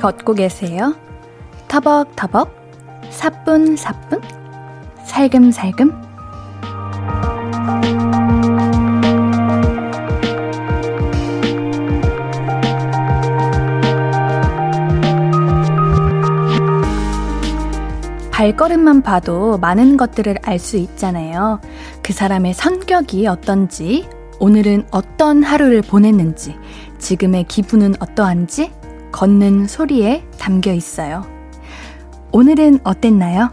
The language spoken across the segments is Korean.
걷고 계세요? 터벅터벅, 사뿐사뿐, 살금살금? 발걸음만 봐도 많은 것들을 알 수 있잖아요. 그 사람의 성격이 어떤지, 오늘은 어떤 하루를 보냈는지, 지금의 기분은 어떠한지, 걷는 소리에 담겨 있어요. 오늘은 어땠나요?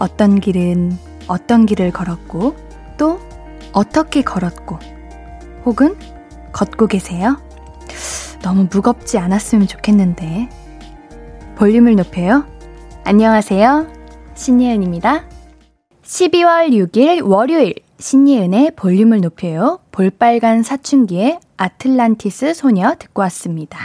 어떤 길은 어떤 길을 걸었고, 또 어떻게 걸었고, 혹은 걷고 계세요? 너무 무겁지 않았으면 좋겠는데. 볼륨을 높여요. 안녕하세요. 신예은입니다. 12월 6일 월요일 신예은의 볼륨을 높여요. 볼빨간 사춘기의 아틀란티스 소녀 듣고 왔습니다.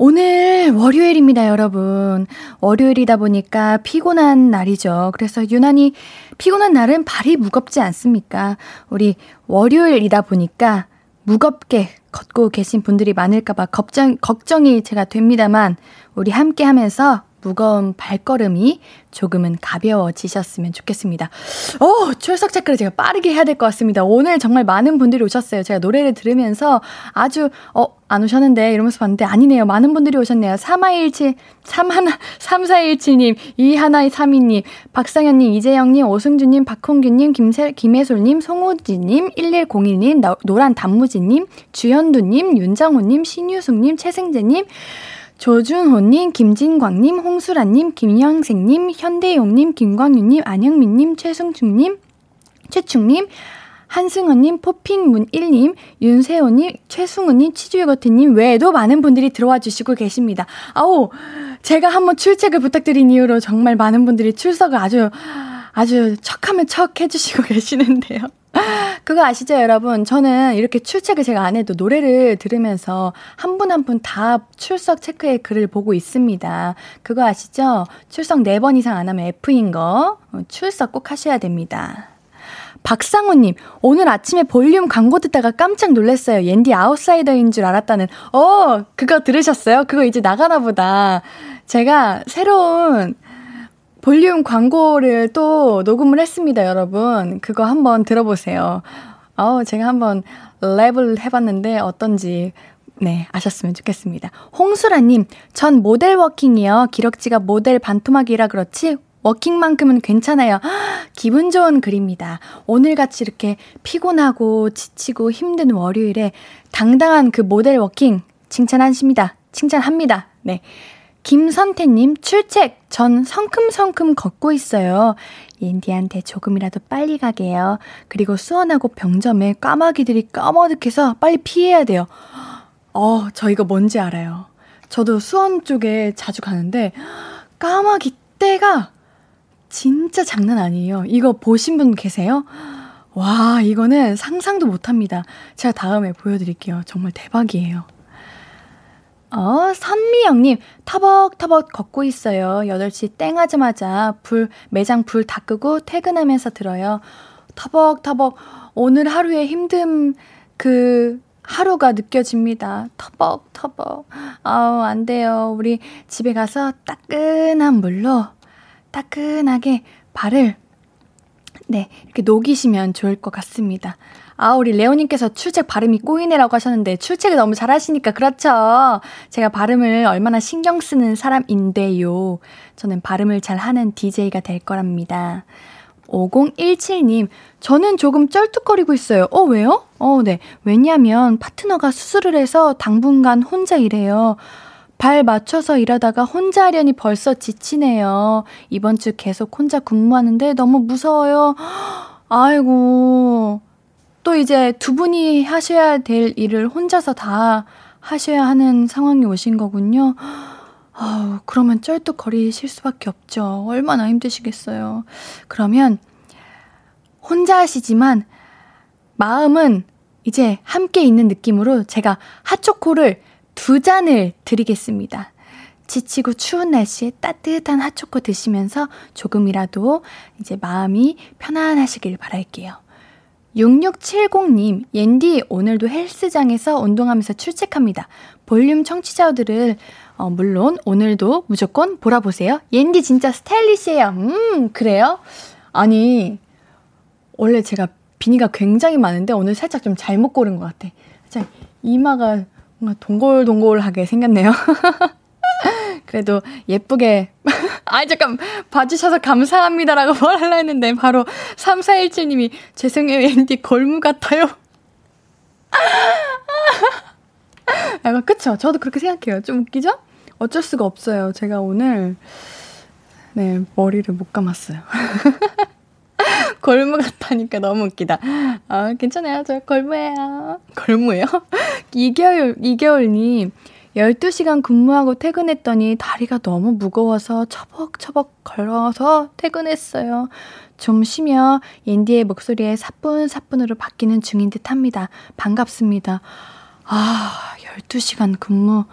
오늘 월요일입니다, 여러분. 월요일이다 보니까 피곤한 날이죠. 그래서 유난히 피곤한 날은 발이 무겁지 않습니까? 우리 월요일이다 보니까 무겁게 걷고 계신 분들이 많을까봐 걱정, 걱정이 제가 됩니다만, 우리 함께 하면서 무거운 발걸음이 조금은 가벼워지셨으면 좋겠습니다. 어, 출석 체크를 제가 빠르게 해야 될 것 같습니다. 오늘 정말 많은 분들이 오셨어요. 제가 노래를 들으면서 아주, 어, 안 오셨는데 이러면서 봤는데 아니네요. 많은 분들이 오셨네요. 3117, 31, 3417님, 2132님, 박상현님, 이재영님, 오승주님, 박홍규님, 김혜솔님, 송호지님, 1101님, 노란 단무지님, 주현두님, 윤정호님, 신유숙님, 최승재님, 조준호님, 김진광님, 홍수라님, 김영생님, 현대용님, 김광윤님, 안영민님, 최승충님, 최충님, 한승원님, 포핀문1님, 윤세호님, 최승우님, 치즈요거트님 외에도 많은 분들이 들어와 주시고 계십니다. 아우, 제가 한번 출첵을 부탁드린 이후로 정말 많은 분들이 출석을 아주, 아주 척하면 척 해주시고 계시는데요. 그거 아시죠, 여러분? 저는 이렇게 출첵을 제가 안 해도 노래를 들으면서 한 분 한 분 다 출석 체크의 글을 보고 있습니다. 그거 아시죠? 출석 4번 이상 안 하면 F인 거. 어, 출석 꼭 하셔야 됩니다. 박상우님, 오늘 아침에 볼륨 광고 듣다가 깜짝 놀랐어요. 옌디 아웃사이더인 줄 알았다는. 어, 그거 들으셨어요? 그거 이제 나가나 보다. 제가 새로운 볼륨 광고를 또 녹음을 했습니다, 여러분. 그거 한번 들어보세요. 어, 제가 한번 랩을 해봤는데 어떤지 네, 아셨으면 좋겠습니다. 홍수라님, 전 모델 walking이요. 기럭지가 모델 반토막이라 그렇지 walking만큼은 괜찮아요. 기분 좋은 글입니다. 오늘같이 이렇게 피곤하고 지치고 힘든 월요일에 당당한 그 모델 walking 칭찬하십니다. 칭찬합니다. 네. 김선태님, 출첵! 전 성큼성큼 걷고 있어요. 옌디한테 조금이라도 빨리 가게요. 그리고 수원하고 병점에 까마귀들이 까마득해서 빨리 피해야 돼요. 어, 저 이거 뭔지 알아요. 저도 수원 쪽에 자주 가는데, 까마귀 떼가 진짜 장난 아니에요. 이거 보신 분 계세요? 와, 이거는 상상도 못 합니다. 제가 다음에 보여드릴게요. 정말 대박이에요. 어, 선미영님, 터벅터벅 걷고 있어요. 8시 땡 하자마자 불, 매장 불 다 끄고 퇴근하면서 들어요. 터벅터벅, 오늘 하루의 힘듦, 그, 하루가 느껴집니다. 터벅터벅. 아우, 안 돼요. 우리 집에 가서 따끈한 물로 따끈하게 발을, 네, 이렇게 녹이시면 좋을 것 같습니다. 아, 우리 레오님께서 출첵 발음이 꼬이네라고 하셨는데, 출첵을 너무 잘하시니까, 그렇죠. 제가 발음을 얼마나 신경 쓰는 사람인데요. 저는 발음을 잘 하는 DJ가 될 거랍니다. 5017님, 저는 조금 쩔뚝거리고 있어요. 어, 왜요? 어, 네. 왜냐면 파트너가 수술을 해서 당분간 혼자 일해요. 발 맞춰서 일하다가 혼자 하려니 벌써 지치네요. 이번 주 계속 혼자 근무하는데 너무 무서워요. 아이고. 또 이제 두 분이 하셔야 될 일을 혼자서 다 하셔야 하는 상황이 오신 거군요. 아우, 그러면 쩔뚝거리실 수밖에 없죠. 얼마나 힘드시겠어요. 그러면 혼자 하시지만 마음은 이제 함께 있는 느낌으로 제가 핫초코를 두 잔을 드리겠습니다. 지치고 추운 날씨에 따뜻한 핫초코 드시면서 조금이라도 이제 마음이 편안하시길 바랄게요. 6670님, 옌디, 오늘도 헬스장에서 운동하면서 출첵합니다. 볼륨 청취자들을, 어, 물론 오늘도 무조건 보라보세요. 옌디 진짜 스타일리시해요. 음, 그래요? 아니, 원래 제가 비니가 굉장히 많은데 오늘 살짝 좀 잘못 고른 것 같아. 살 이마가 뭔가 동글동글하게 생겼네요. 그래도 예쁘게 아 잠깐 봐주셔서 감사합니다라고 말하려 했는데 바로 3417님이 죄송해요 앤디 골무 같아요. 약간 그쵸? 저도 그렇게 생각해요. 좀 웃기죠? 어쩔 수가 없어요. 제가 오늘 네 머리를 못 감았어요. 골무 같다니까 너무 웃기다. 아, 괜찮아요. 저 골무예요. 골무예요? 이겨울, 이겨울님. 12시간 근무하고 퇴근했더니 다리가 너무 무거워서 처벅처벅 걸어서 퇴근했어요. 좀 쉬며 옌디의 목소리에 사뿐사뿐으로 바뀌는 중인 듯 합니다. 반갑습니다. 아, 12시간 근무.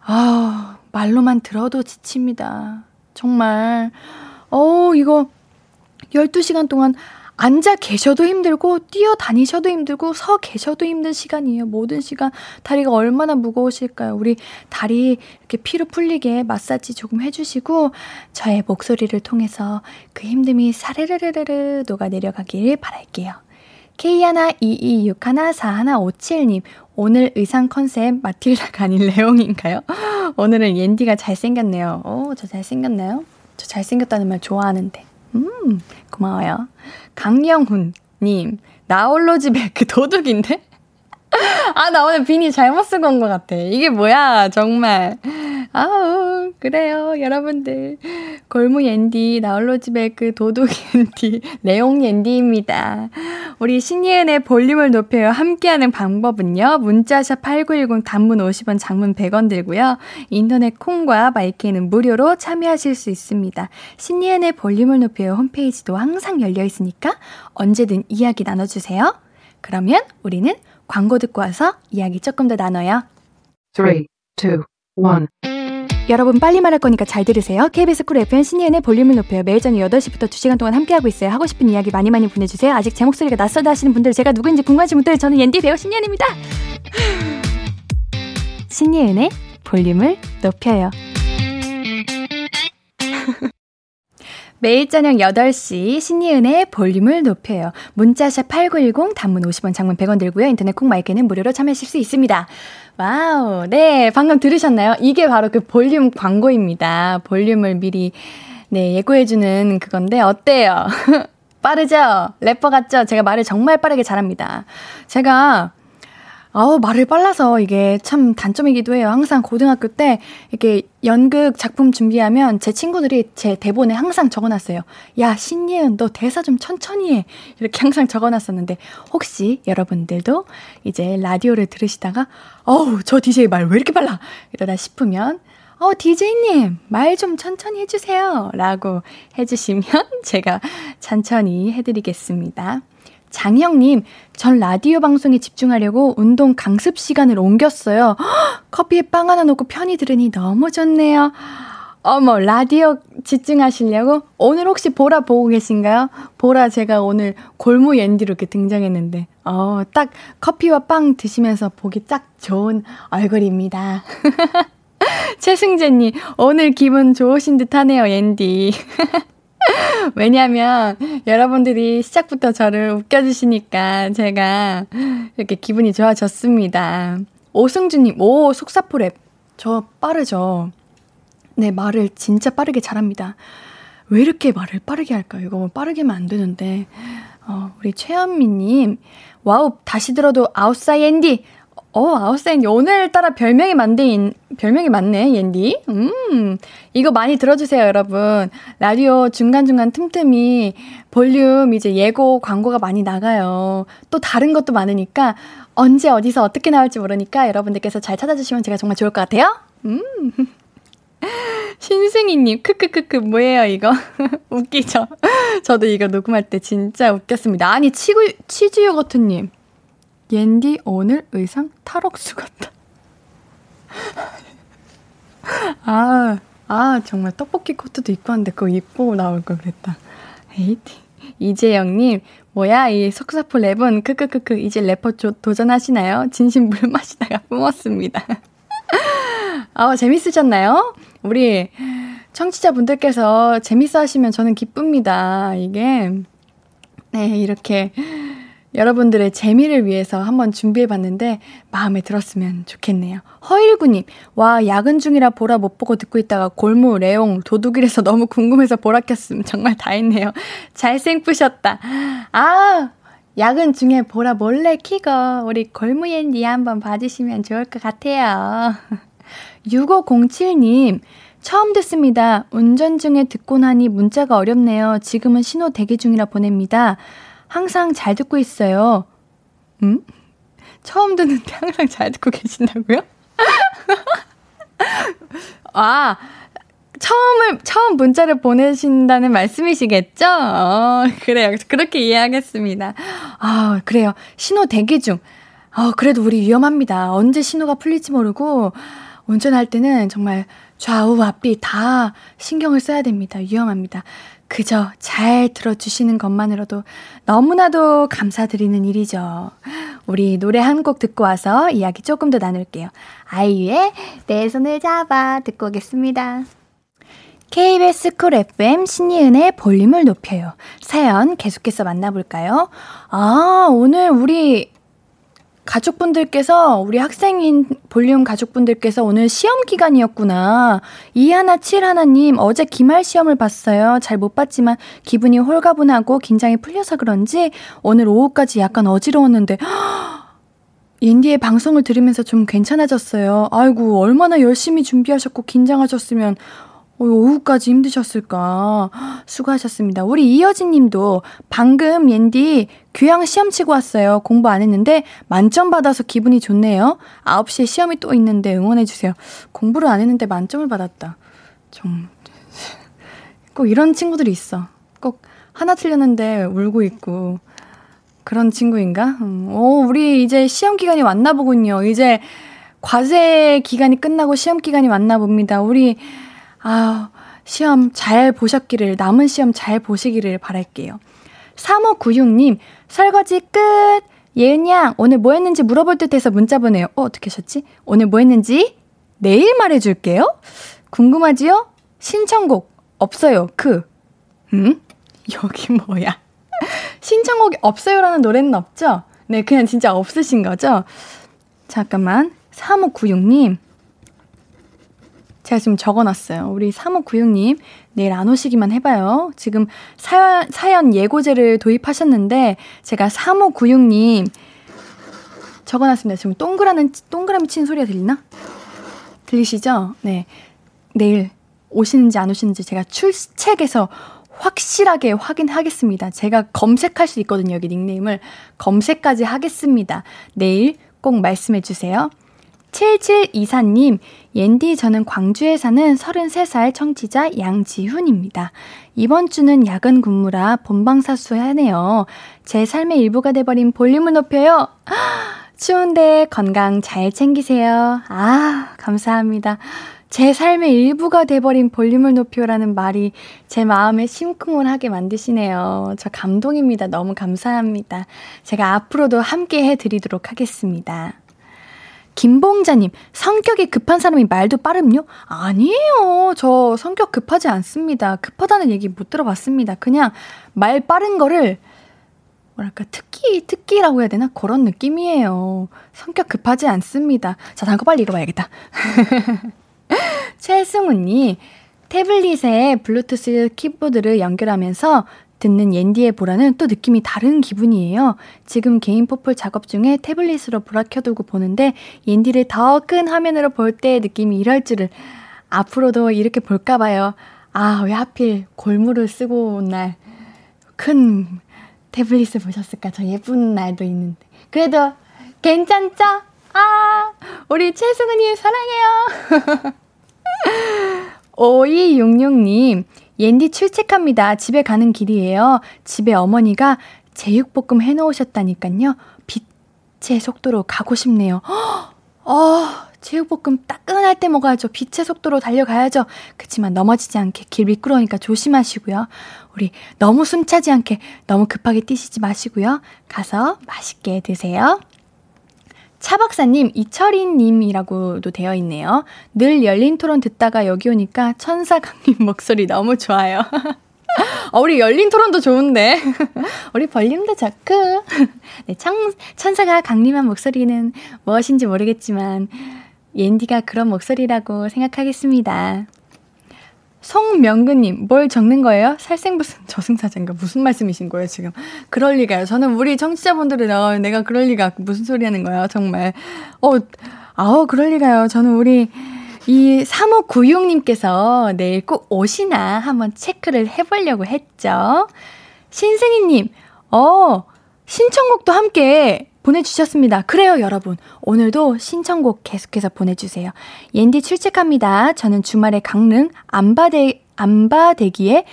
아, 말로만 들어도 지칩니다. 정말. 어, 이거 12시간 동안 앉아 계셔도 힘들고 뛰어다니셔도 힘들고 서 계셔도 힘든 시간이에요. 모든 시간 다리가 얼마나 무거우실까요? 우리 다리 이렇게 피로 풀리게 마사지 조금 해주시고 저의 목소리를 통해서 그 힘듦이 사르르르르 녹아 내려가길 바랄게요. K122614157님 오늘 의상 컨셉 마틸다가 아닌 레옹인가요? 오늘은 옌디가 잘생겼네요. 오, 저 잘생겼나요? 저 잘생겼다는 말 좋아하는데. 음, 고마워요. 강영훈님, 나홀로 집에 그 도둑인데? 아, 나 오늘 비니 잘못 쓰고 온 것 같아. 이게 뭐야, 정말. 아우, 그래요, 여러분들. 골무 옌디, 나홀로 집에 그 도둑 옌디, 내용 옌디입니다. 우리 신예은의 볼륨을 높여요. 함께하는 방법은요. 문자샵 8910 단문 50원, 장문 100원 들고요. 인터넷 콩과 마이크는 무료로 참여하실 수 있습니다. 신예은의 볼륨을 높여요. 홈페이지도 항상 열려 있으니까 언제든 이야기 나눠주세요. 그러면 우리는 광고 듣고 와서 이야기 조금 더 나눠요. 3, 2, 1. 여러분 빨리 말할 거니까 잘 들으세요. KBS 쿨 FM 신예은의 볼륨을 높여요. 매일 저녁 8시부터 2시간 동안 함께하고 있어요. 하고 싶은 이야기 많이 많이 보내주세요. 아직 제 목소리가 낯설다 하시는 분들 제가 누구인지 궁금하신 분들 저는 옌디 배우 신예은입니다. 신예은의 볼륨을 높여요. 매일 저녁 8시 신예은의 볼륨을 높여요. 문자샵 8910 단문 50원 장문 100원이고요. 인터넷 콩, 마이케이는 무료로 참여하실 수 있습니다. Wow. 네, 방금 들으셨나요? 이게 바로 그 볼륨 광고입니다. 볼륨을 미리 네, 예고해주는 그건데 어때요? 빠르죠? 래퍼 같죠? 제가 말을 정말 빠르게 잘합니다. 제가 아우, 말을 빨라서 이게 참 단점이기도 해요. 항상 고등학교 때 이렇게 연극 작품 준비하면 제 친구들이 제 대본에 항상 적어놨어요. 야, 신예은, 너 대사 좀 천천히 해. 이렇게 항상 적어놨었는데, 혹시 여러분들도 이제 라디오를 들으시다가, 어우, 저 DJ 말 왜 이렇게 빨라? 이러다 싶으면, 어, DJ님, 말 좀 천천히 해주세요. 라고 해주시면 제가 천천히 해드리겠습니다. 장형님, 전 라디오 방송에 집중하려고 운동 강습 시간을 옮겼어요. 커피에 빵 하나 놓고 편히 들으니 너무 좋네요. 어머, 라디오 집중하시려고? 오늘 혹시 보라 보고 계신가요? 보라 제가 오늘 골무 옌디로 이렇게 등장했는데, 어, 딱 커피와 빵 드시면서 보기 딱 좋은 얼굴입니다. 최승재님, 오늘 기분 좋으신 듯 하네요, 옌디. 왜냐면 여러분들이 시작부터 저를 웃겨주시니까 제가 이렇게 기분이 좋아졌습니다. 오승주님, 오, 속사포랩. 저 빠르죠? 네, 말을 진짜 빠르게 잘합니다. 왜 이렇게 말을 빠르게 할까요? 이거 빠르게 하면 안 되는데. 어, 우리 최현미님, wow, 다시 들어도 아웃사이 옌디. 어, 아웃사인 오늘 따라 별명이 많네, 별명이 많네, 옌디. 음, 이거 많이 들어주세요, 여러분. 라디오 중간중간 틈틈이 볼륨 이제 예고 광고가 많이 나가요. 또 다른 것도 많으니까 언제 어디서 어떻게 나올지 모르니까 여러분들께서 잘 찾아주시면 제가 정말 좋을 것 같아요. 음. 신승희님, 크크크크, 뭐예요, 이거? 웃기죠? 저도 이거 녹음할 때 진짜 웃겼습니다. 아니, 치구, 치즈 요거트님. 옌디 오늘 의상 탈옥수 같다. 아, 아, 정말 떡볶이 코트도 입고 왔는데 그거 입고 나올 걸 그랬다. 에이티. 이재영님, 뭐야, 이 석사포 랩은, 크크크크, 이제 래퍼 조, 도전하시나요? 진심 물 마시다가 뿜었습니다. 아, 재밌으셨나요? 우리 청취자분들께서 재밌어 하시면 저는 기쁩니다. 이게, 네, 이렇게 여러분들의 재미를 위해서 한번 준비해 봤는데 마음에 들었으면 좋겠네요. 허일구님, 와, 야근 중이라 보라 못 보고 듣고 있다가 골무, 레옹, 도둑이라서 너무 궁금해서 보라 켰음. 정말 다 했네요. 잘생푸셨다. 아, 야근 중에 보라 몰래 키고 우리 골무옌디 한번 봐주시면 좋을 것 같아요. 6507님, 처음 듣습니다. 운전 중에 듣고 나니 문자가 어렵네요. 지금은 신호 대기 중이라 보냅니다. 항상 잘 듣고 있어요. 음? 처음 듣는데 항상 잘 듣고 계신다고요? 아, 처음을, 처음 문자를 보내신다는 말씀이시겠죠? 어, 그래요. 그렇게 이해하겠습니다. 아, 그래요. 신호 대기 중. 어, 그래도 우리 위험합니다. 언제 신호가 풀릴지 모르고, 운전할 때는 정말 좌우 앞뒤 다 신경을 써야 됩니다. 위험합니다. 그저 잘 들어주시는 것만으로도 너무나도 감사드리는 일이죠. 우리 노래 한 곡 듣고 와서 이야기 조금 더 나눌게요. 아이유의 내 손을 잡아 듣고 오겠습니다. KBS 쿨 FM 신예은의 볼륨을 높여요. 사연 계속해서 만나볼까요? 아, 오늘 우리 가족분들께서, 우리 학생인 볼륨 가족분들께서 오늘 시험 기간이었구나. 이하나 칠하나님, 어제 기말 시험을 봤어요. 잘 못 봤지만 기분이 홀가분하고 긴장이 풀려서 그런지 오늘 오후까지 약간 어지러웠는데, 인디의 방송을 들으면서 좀 괜찮아졌어요. 아이고, 얼마나 열심히 준비하셨고 긴장하셨으면 어, 오후까지 힘드셨을까. 수고하셨습니다. 우리 이여진 님도 방금 옌디 교양 시험 치고 왔어요. 공부 안 했는데 만점 받아서 기분이 좋네요. 9시에 시험이 또 있는데 응원해주세요. 공부를 안 했는데 만점을 받았다. 좀, 꼭 이런 친구들이 있어. 꼭 하나 틀렸는데 울고 있고. 그런 친구인가? 음, 오, 우리 이제 시험 기간이 왔나 보군요. 이제 과제 기간이 끝나고 시험 기간이 왔나 봅니다. 우리 아, 시험 잘 보셨기를, 남은 시험 잘 보시기를 바랄게요. 3596님, 설거지 끝! 예은 양, 오늘 뭐 했는지 물어볼 듯 해서 문자 보내요. 어, 어떻게 하셨지? 오늘 뭐 했는지 내일 말해줄게요. 궁금하지요? 신청곡, 없어요. 그. 음? 여기 뭐야? 신청곡이 없어요라는 노래는 없죠? 네, 그냥 진짜 없으신 거죠? 잠깐만. 3596님, 제가 지금 적어놨어요. 우리 3596님, 내일 안 오시기만 해봐요. 지금 사연, 사연 예고제를 도입하셨는데, 제가 3596님 적어놨습니다. 지금 동그라는, 동그라미 친 소리가 들리나? 들리시죠? 네. 내일 오시는지 안 오시는지 제가 출첵에서 확실하게 확인하겠습니다. 제가 검색할 수 있거든요. 여기 닉네임을. 검색까지 하겠습니다. 내일 꼭 말씀해 주세요. 7724님, 옌디 저는 광주에 사는 33살 청취자 양지훈입니다. 이번 주는 야근 근무라 본방사수 하네요. 제 삶의 일부가 돼버린 볼륨을 높여요. 추운데 건강 잘 챙기세요. 아, 감사합니다. 제 삶의 일부가 돼버린 볼륨을 높여라는 말이 제 마음에 심쿵을 하게 만드시네요. 저 감동입니다. 너무 감사합니다. 제가 앞으로도 함께 해드리도록 하겠습니다. 김봉자님, 성격이 급한 사람이 말도 빠름요? 아니에요. 저 성격 급하지 않습니다. 급하다는 얘기 못 들어봤습니다. 그냥 말 빠른 거를, 뭐랄까, 특기, 특기라고 해야 되나? 그런 느낌이에요. 성격 급하지 않습니다. 자, 다음 거 빨리 읽어봐야겠다. 최승우님, 태블릿에 블루투스 키보드를 연결하면서 듣는 옌디의 보라는 또 느낌이 다른 기분이에요. 지금 개인 포폴 작업 중에 태블릿으로 보라 켜두고 보는데 옌디를 더 큰 화면으로 볼 때의 느낌이 이럴 줄을 앞으로도 이렇게 볼까 봐요. 아, 왜 하필 골무를 쓰고 온 날 큰 태블릿을 보셨을까? 저 예쁜 날도 있는데. 그래도 괜찮죠? 아, 우리 최승은님 사랑해요. 5266님, 옌디 출첵합니다. 집에 가는 길이에요. 집에 어머니가 제육볶음 해놓으셨다니깐요. 빛의 속도로 가고 싶네요. 어, 제육볶음 따끈할 때 먹어야죠. 빛의 속도로 달려가야죠. 그치만 넘어지지 않게 길 미끄러우니까 조심하시고요. 우리 너무 숨차지 않게 너무 급하게 뛰시지 마시고요. 가서 맛있게 드세요. 차 박사님, 이철희님이라고도 되어 있네요. 늘 열린 토론 듣다가 여기 오니까 천사 강님 목소리 너무 좋아요. 어, 우리 열린 토론도 좋은데. 우리 벌림도 좋고. 네, 천, 천사가 강림한 목소리는 무엇인지 모르겠지만, 옌디가 그런 목소리라고 생각하겠습니다. 송명근님, 뭘 적는 거예요? 살생부슨 저승사자인가? 무슨 말씀이신 거예요, 지금? 그럴 리가요. 저는 우리 청취자분들은, 어, 내가 그럴 리가, 무슨 소리 하는 거야, 정말. 어, 아우, 그럴 리가요. 저는 우리, 이 3596님께서 내일 꼭 오시나 한번 체크를 해보려고 했죠. 신승희님, 어, 신청곡도 함께 보내주셨습니다. 그래요, 여러분. 오늘도 신청곡 계속해서 보내주세요. 옌디 출첵합니다. 저는 주말에 강릉 안바대, 안바대기에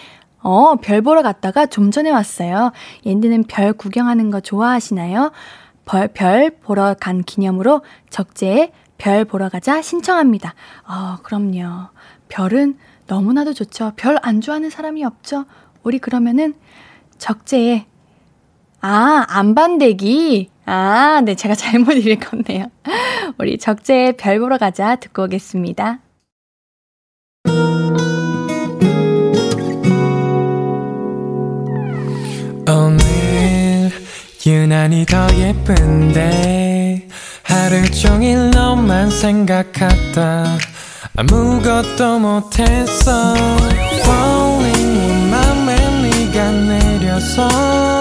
어, 별 보러 갔다가 좀 전에 왔어요. 옌디는 별 구경하는 거 좋아하시나요? 벌, 별 보러 간 기념으로 적재에 별 보러 가자 신청합니다. 어, 그럼요. 별은 너무나도 좋죠. 별 안 좋아하는 사람이 없죠. 우리 그러면은 적재에 아, 안반대기. 아, 네, 제가 잘못 읽었네요. 우리 적재에 별 보러 가자 듣고 오겠습니다. 오늘 유난히 더 예쁜데 하루 종일 너만 생각하다 아무것도 못했어 Falling 내 맘에 네가 내려서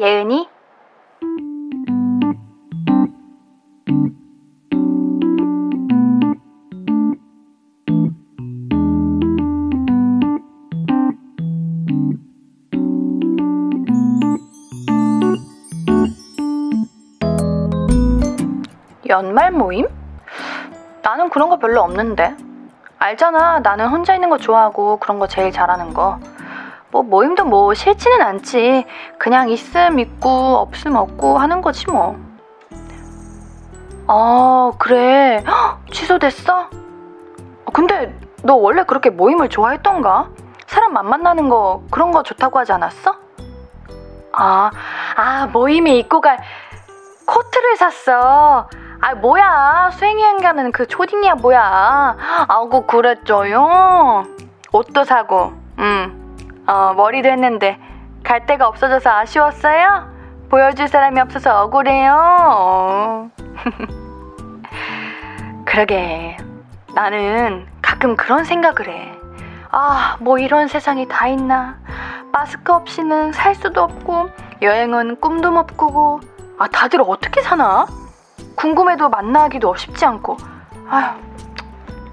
예은이. 연말 모임? 나는 그런 거 별로 없는데. 알잖아, 나는 혼자 있는 거 좋아하고 그런 거 제일 잘하는 거. 뭐 모임도 뭐 싫지는 않지. 그냥 있음 있고 없음 없고 하는 거지 뭐. 아, 그래. 헉, 취소됐어? 근데 너 원래 그렇게 모임을 좋아했던가? 사람 만 만나는 거 그런 거 좋다고 하지 않았어? 아, 아, 모임에 입고 갈 코트를 샀어. 아, 뭐야. 수행여행 가는 그 초딩이야, 뭐야. 아고, 그랬죠요. 옷도 사고, 응. 어, 머리도 했는데 갈 데가 없어져서 아쉬웠어요? 보여줄 사람이 없어서 억울해요. 어. 그러게. 나는 가끔 그런 생각을 해. 아, 뭐 이런 세상이 다 있나. 마스크 없이는 살 수도 없고, 여행은 꿈도 못 꾸고, 아, 다들 어떻게 사나? 궁금해도 만나기도 쉽지 않고, 아휴,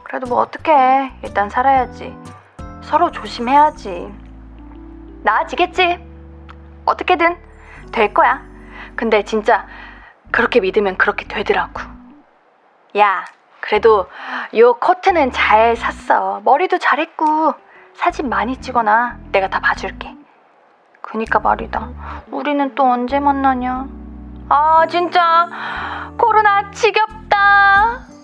그래도 뭐 어떡해. 일단 살아야지. 서로 조심해야지. 나아지겠지. 어떻게든 될 거야. 근데 진짜 그렇게 믿으면 그렇게 되더라고. 야, 그래도 요 커트는 잘 샀어. 머리도 잘했고 사진 많이 찍어놔. 내가 다 봐줄게. 그니까 말이다. 우리는 또 언제 만나냐? 아, 진짜 코로나 지겹다.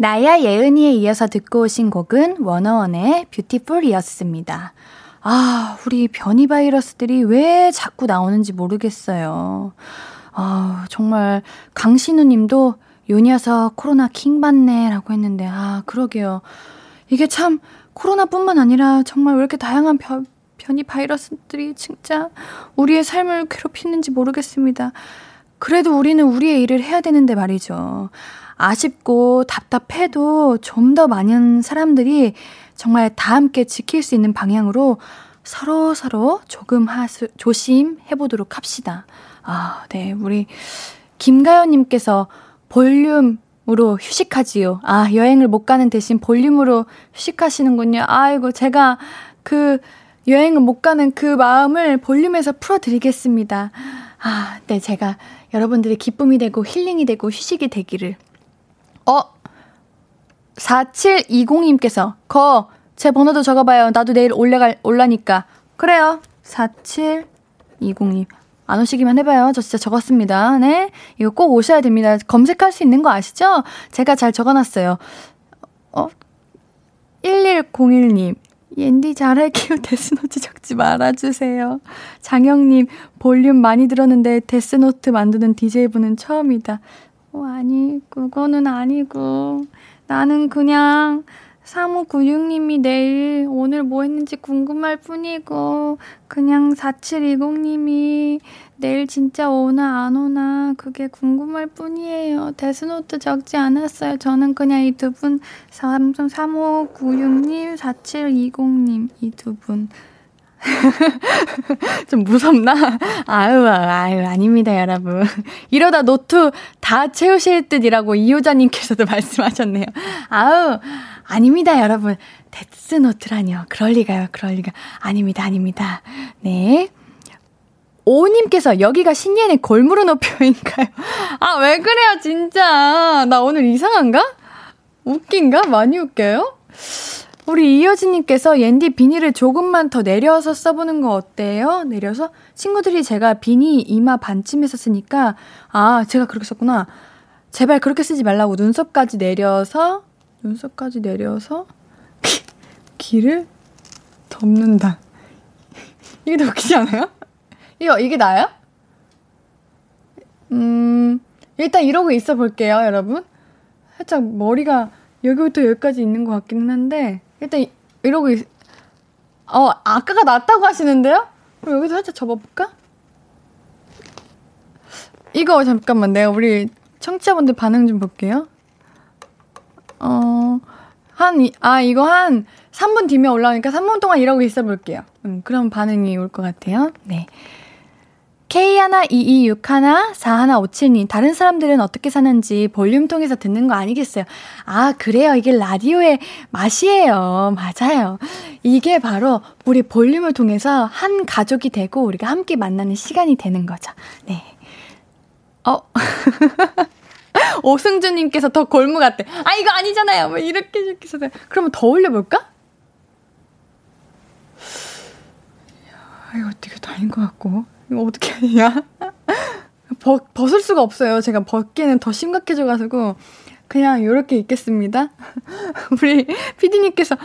나야 예은이에 이어서 듣고 오신 곡은 워너원의 뷰티풀이었습니다. 아, 우리 변이 바이러스들이 왜 자꾸 나오는지 모르겠어요. 아, 정말 강신우 님도 요 녀석 코로나 킹 받네 라고 했는데, 아, 그러게요. 이게 참 코로나뿐만 아니라 정말 왜 이렇게 다양한 변, 변이 바이러스들이 진짜 우리의 삶을 괴롭히는지 모르겠습니다. 그래도 우리는 우리의 일을 해야 되는데 말이죠. 아쉽고 답답해도 좀 더 많은 사람들이 정말 다 함께 지킬 수 있는 방향으로 서로 서로 조금 하수, 조심해 보도록 합시다. 아, 네. 우리 김가연님께서 볼륨으로 휴식하지요. 아, 여행을 못 가는 대신 볼륨으로 휴식하시는군요. 아이고, 제가 그 여행을 못 가는 그 마음을 볼륨에서 풀어드리겠습니다. 아, 네. 제가 여러분들의 기쁨이 되고 힐링이 되고 휴식이 되기를. 어, 4720님께서, 거, 제 번호도 적어봐요. 나도 내일 올라갈, 올라니까. 그래요. 4720님. 안 오시기만 해봐요. 저 진짜 적었습니다. 네. 이거 꼭 오셔야 됩니다. 검색할 수 있는 거 아시죠? 제가 잘 적어놨어요. 어? 1101님. 옌디 잘할게요. 데스노트 적지 말아주세요. 장영님, 볼륨 많이 들었는데 데스노트 만드는 DJ분은 처음이다. 어, 아니, 그거는 아니고. 나는 그냥 3596님이 내일 오늘 뭐 했는지 궁금할 뿐이고, 그냥 4720님이 내일 진짜 오나 안 오나 그게 궁금할 뿐이에요. 데스노트 적지 않았어요. 저는 그냥 이 두 분, 3596님, 4720님, 이 두 분. 좀 무섭나? 아유, 아유, 아닙니다, 여러분. 이러다 노트 다 채우실 듯이라고 이효자님께서도 말씀하셨네요. 아유, 아닙니다, 여러분. 데스노트라뇨. 그럴리가요, 그럴리가. 아닙니다, 아닙니다. 네. 오님께서 여기가 신예은의 골무를 높여요인가요? 아, 왜 그래요, 진짜. 나 오늘 이상한가? 웃긴가? 많이 웃겨요? 우리 이효진님께서 옌디 비니를 조금만 더 내려서 써보는 거 어때요? 내려서? 친구들이 제가 비니 이마 반쯤에서 쓰니까, 아, 제가 그렇게 썼구나. 제발 그렇게 쓰지 말라고 눈썹까지 내려서, 눈썹까지 내려서, 귀를 덮는다. 이게 더 웃기지 않아요? 이거, 이게 나요? 음, 일단 이러고 있어 볼게요, 여러분. 살짝 머리가 여기부터 여기까지 있는 것 같기는 한데, 일단 이러고 있, 어, 아까가 낫다고 하시는데요? 그럼 여기서 살짝 접어볼까? 이거 잠깐만 내가 우리 청취자분들 반응 좀 볼게요. 어, 한, 아, 이거 한 3분 뒤면 올라오니까 3분 동안 이러고 있어 볼게요. 음, 그럼 반응이 올 것 같아요. 네. K122614157님, 다른 사람들은 어떻게 사는지 볼륨 통해서 듣는 거 아니겠어요? 아, 그래요. 이게 라디오의 맛이에요. 맞아요. 이게 바로 우리 볼륨을 통해서 한 가족이 되고 우리가 함께 만나는 시간이 되는 거죠. 네. 어. 오승주님께서 더 골무 같대. 아, 이거 아니잖아요. 뭐 이렇게 이렇게 해서. 그러면 더 올려볼까? 아, 이거 되게 다인 것 같고. 이거 어떻게 하냐? 벗, 벗을 수가 없어요. 제가 벗기에는 더 심각해져가지고, 그냥 이렇게 입겠습니다. 우리 피디님께서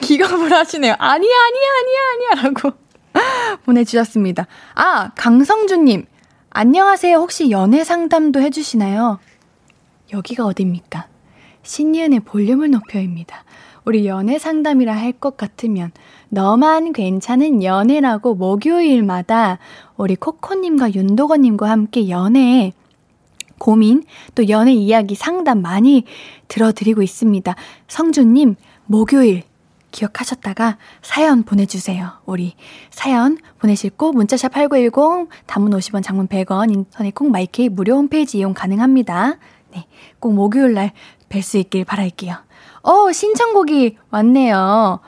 기겁을 하시네요. 아니야, 아니야, 아니야, 아니야. 라고 보내주셨습니다. 아, 강성주님. 안녕하세요. 혹시 연애 상담도 해주시나요? 여기가 어딥니까? 신예은의 볼륨을 높여입니다. 우리 연애 상담이라 할 것 같으면 너만 괜찮은 연애라고 목요일마다 우리 코코님과 윤도건님과 함께 연애 고민 또 연애 이야기 상담 많이 들어드리고 있습니다. 성주님 목요일 기억하셨다가 사연 보내주세요. 우리 사연 보내실 곳 문자샵 8910 단문 50원 장문 100원 인터넷 콩 마이케이 무료 홈페이지 이용 가능합니다. 네, 꼭 목요일 날 뵐 수 있길 바랄게요. 어, 신청곡이 왔네요.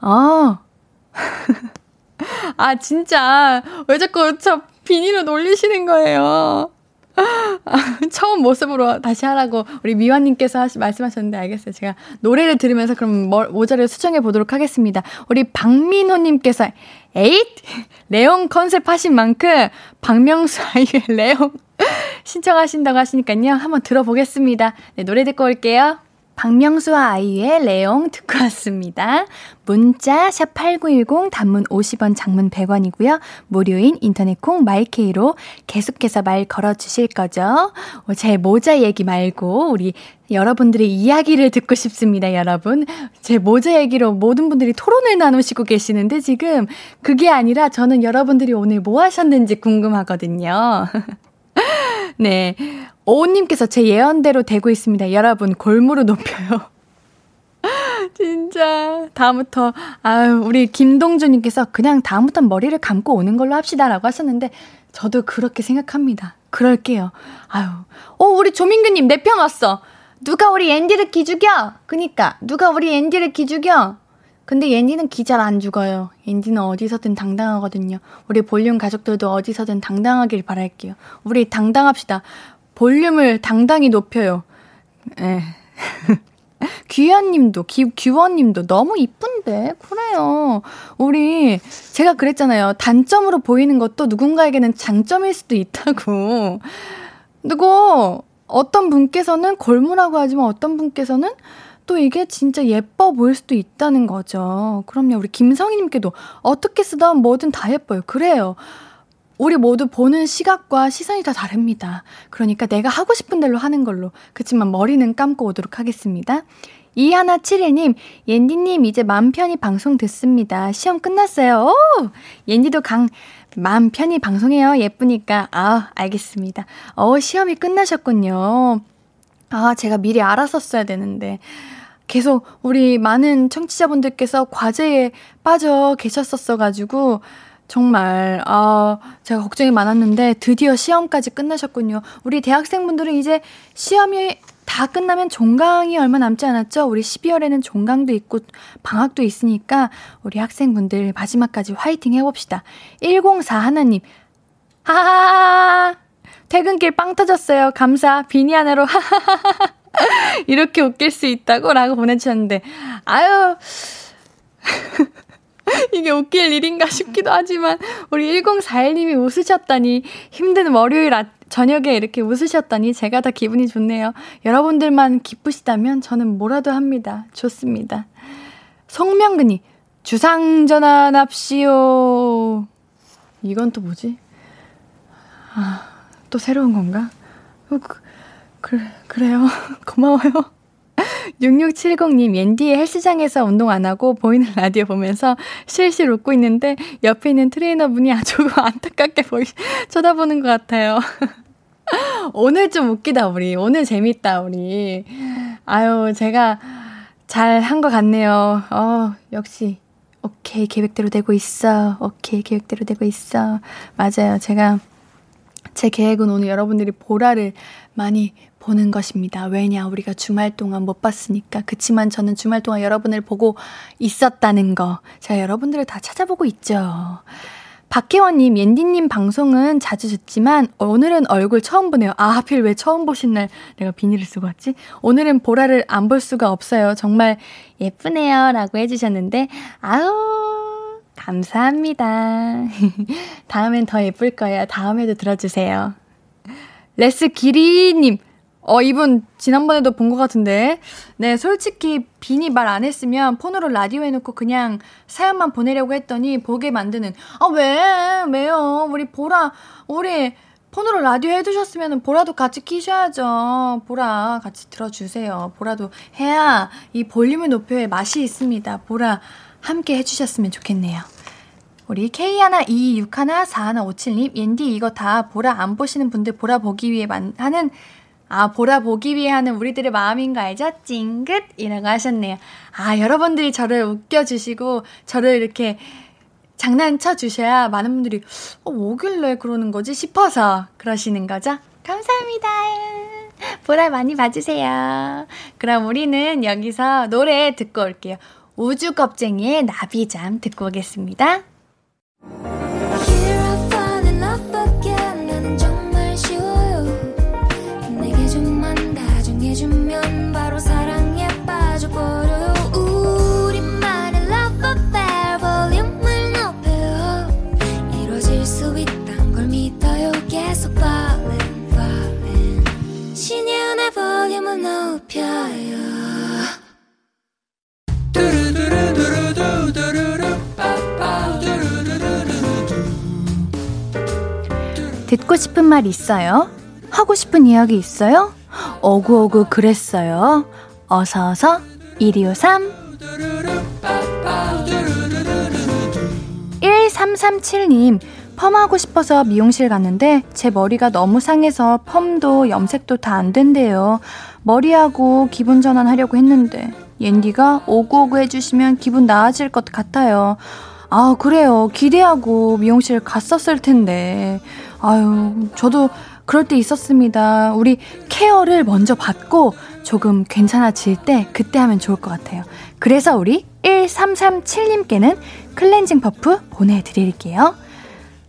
어. 아, 진짜. 왜 자꾸 저 비니를 놀리시는 거예요? 처음 모습으로 다시 하라고 우리 미화님께서 말씀하셨는데 알겠어요. 제가 노래를 들으면서 그럼 모자를 수정해 보도록 하겠습니다. 우리 박민호님께서 에잇! 레옹 컨셉 하신 만큼 박명수 아이유의 레옹 신청하신다고 하시니까요. 한번 들어보겠습니다. 네, 노래 듣고 올게요. 박명수와 아이유의 레옹 듣고 왔습니다. 문자 샵8910 단문 50원 장문 100원이고요. 무료인 인터넷 콩 마이케이로 계속해서 말 걸어 주실 거죠. 어, 제 모자 얘기 말고 우리 여러분들의 이야기를 듣고 싶습니다, 여러분. 제 모자 얘기로 모든 분들이 토론을 나누시고 계시는데 지금 그게 아니라 저는 여러분들이 오늘 뭐 하셨는지 궁금하거든요. 네. 오님께서 제 예언대로 되고 있습니다. 여러분, 골무로 높여요. 진짜. 다음부터, 아유, 우리 김동주님께서 그냥 다음부터 머리를 감고 오는 걸로 합시다라고 하셨는데, 저도 그렇게 생각합니다. 그럴게요. 아유. 어, 우리 조민규님, 내 편 왔어. 누가 우리 앤디를 기죽여? 그니까, 누가 우리 앤디를 기죽여? 근데 옌디는 기 잘 안 죽어요. 옌디는 어디서든 당당하거든요. 우리 볼륨 가족들도 어디서든 당당하길 바랄게요. 우리 당당합시다. 볼륨을 당당히 높여요. 예. 귀현님도, 규원님도 너무 이쁜데? 그래요. 우리, 제가 그랬잖아요. 단점으로 보이는 것도 누군가에게는 장점일 수도 있다고. 누구, 어떤 분께서는 골무라고 하지만 어떤 분께서는 또 이게 진짜 예뻐 보일 수도 있다는 거죠. 그럼요. 우리 김성희님께도 어떻게 쓰던 뭐든 다 예뻐요. 그래요. 우리 모두 보는 시각과 시선이 다 다릅니다. 그러니까 내가 하고 싶은 대로 하는 걸로. 그치만 머리는 감고 오도록 하겠습니다. 이하나 7일님, 옌디님 이제 맘 편히 방송 듣습니다. 시험 끝났어요. 오! 옌디도 강, 맘 편히 방송해요. 예쁘니까. 아, 알겠습니다. 어, 시험이 끝나셨군요. 아, 제가 미리 알았었어야 되는데. 계속 우리 많은 청취자분들께서 과제에 빠져 계셨었어가지고, 정말, 아, 제가 걱정이 많았는데 드디어 시험까지 끝나셨군요. 우리 대학생분들은 이제 시험이 다 끝나면 종강이 얼마 남지 않았죠? 우리 12월에는 종강도 있고 방학도 있으니까 우리 학생분들 마지막까지 화이팅 해봅시다. 104 하나님. 하하하! 퇴근길 빵 터졌어요. 감사. 비니 하나로 하하하하. 이렇게 웃길 수 있다고? 라고 보내주셨는데, 아유. 이게 웃길 일인가 싶기도 하지만 우리 1041님이 웃으셨다니 힘든 월요일 아, 저녁에 이렇게 웃으셨다니 제가 다 기분이 좋네요. 여러분들만 기쁘시다면 저는 뭐라도 합니다. 좋습니다. 성명근이 주상 전환 합시오. 이건 또 뭐지? 아, 또 새로운 건가? 어, 그, 그, 그래요. 고마워요. 6670님, 옌디의 헬스장에서 운동 안 하고 보이는 라디오 보면서 실실 웃고 있는데 옆에 있는 트레이너분이 아주 안타깝게 보이, 쳐다보는 것 같아요. 오늘 좀 웃기다, 우리. 오늘 재밌다, 우리. 아유, 제가 잘 한 것 같네요. 어, 역시. 오케이, 계획대로 되고 있어. 오케이, 계획대로 되고 있어. 맞아요. 제가 제 계획은 오늘 여러분들이 보라를 많이 보는 것입니다. 왜냐, 우리가 주말 동안 못 봤으니까. 그치만 저는 주말 동안 여러분을 보고 있었다는 거. 제가 여러분들을 다 찾아보고 있죠. 박혜원님, 옌디님 방송은 자주 듣지만 오늘은 얼굴 처음 보네요. 아, 하필 왜 처음 보신 날 내가 비닐을 쓰고 왔지? 오늘은 보라를 안 볼 수가 없어요. 정말 예쁘네요. 라고 해주셨는데, 아우, 감사합니다. 다음엔 더 예쁠 거예요. 다음에도 들어주세요. 레스 기리님, 어, 이분 지난번에도 본 것 같은데. 네, 솔직히 비니 말 안 했으면 폰으로 라디오 해놓고 그냥 사연만 보내려고 했더니 보게 만드는. 아, 왜? 왜요? 우리 보라, 우리 폰으로 라디오 해두셨으면 보라도 같이 키셔야죠. 보라 같이 들어주세요. 보라도 해야 이 볼륨을 높여야 맛이 있습니다. 보라 함께 해주셨으면 좋겠네요. 우리 K122614157님, 옌디 이거 다 보라 안 보시는 분들 보라 보기 위해 만, 하는 아, 보라 보기 위해 하는 우리들의 마음인 거 알죠? 찡긋! 이라고 하셨네요. 아, 여러분들이 저를 웃겨주시고, 저를 이렇게 장난쳐 주셔야 많은 분들이, 어, 뭐길래 그러는 거지? 싶어서 그러시는 거죠? 감사합니다. 보라 많이 봐주세요. 그럼 우리는 여기서 노래 듣고 올게요. 우주겁쟁이의 나비잠 듣고 오겠습니다. 듣고 싶은 말 있어요? 하고 싶은 이야기 있어요? 어구어구 그랬어요. 어서어서 1253 1337님 펌하고 싶어서 미용실 갔는데 제 머리가 너무 상해서 펌도 염색도 다 안 된대요. 머리하고 기분 전환하려고 했는데 옌디가 오구오구 해주시면 기분 나아질 것 같아요. 아, 그래요. 기대하고 미용실 갔었을 텐데. 아유, 저도 그럴 때 있었습니다. 우리 케어를 먼저 받고 조금 괜찮아질 때 그때 하면 좋을 것 같아요. 그래서 우리 1337님께는 클렌징 퍼프 보내드릴게요.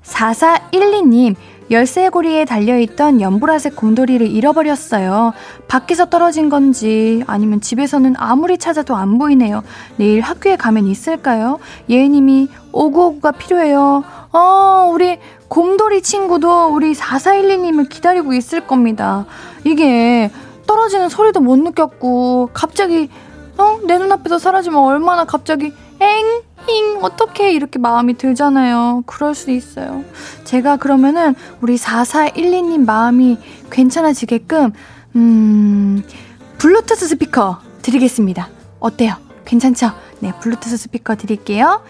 4412님, 열쇠고리에 달려있던 연보라색 곰돌이를 잃어버렸어요. 밖에서 떨어진 건지 아니면 집에서는 아무리 찾아도 안 보이네요. 내일 학교에 가면 있을까요? 예은님이 오구오구가 필요해요. 어, 우리 곰돌이 친구도 우리 4412님을 기다리고 있을 겁니다. 이게 떨어지는 소리도 못 느꼈고 갑자기 어? 내 눈앞에서 사라지면 얼마나 갑자기 엥? 힝, 어떻게 이렇게 마음이 들잖아요. 그럴 수 있어요. 제가 그러면은 우리 4412님 마음이 괜찮아지게끔, 음, 블루투스 스피커 드리겠습니다. 어때요? 괜찮죠? 네, 블루투스 스피커 드릴게요.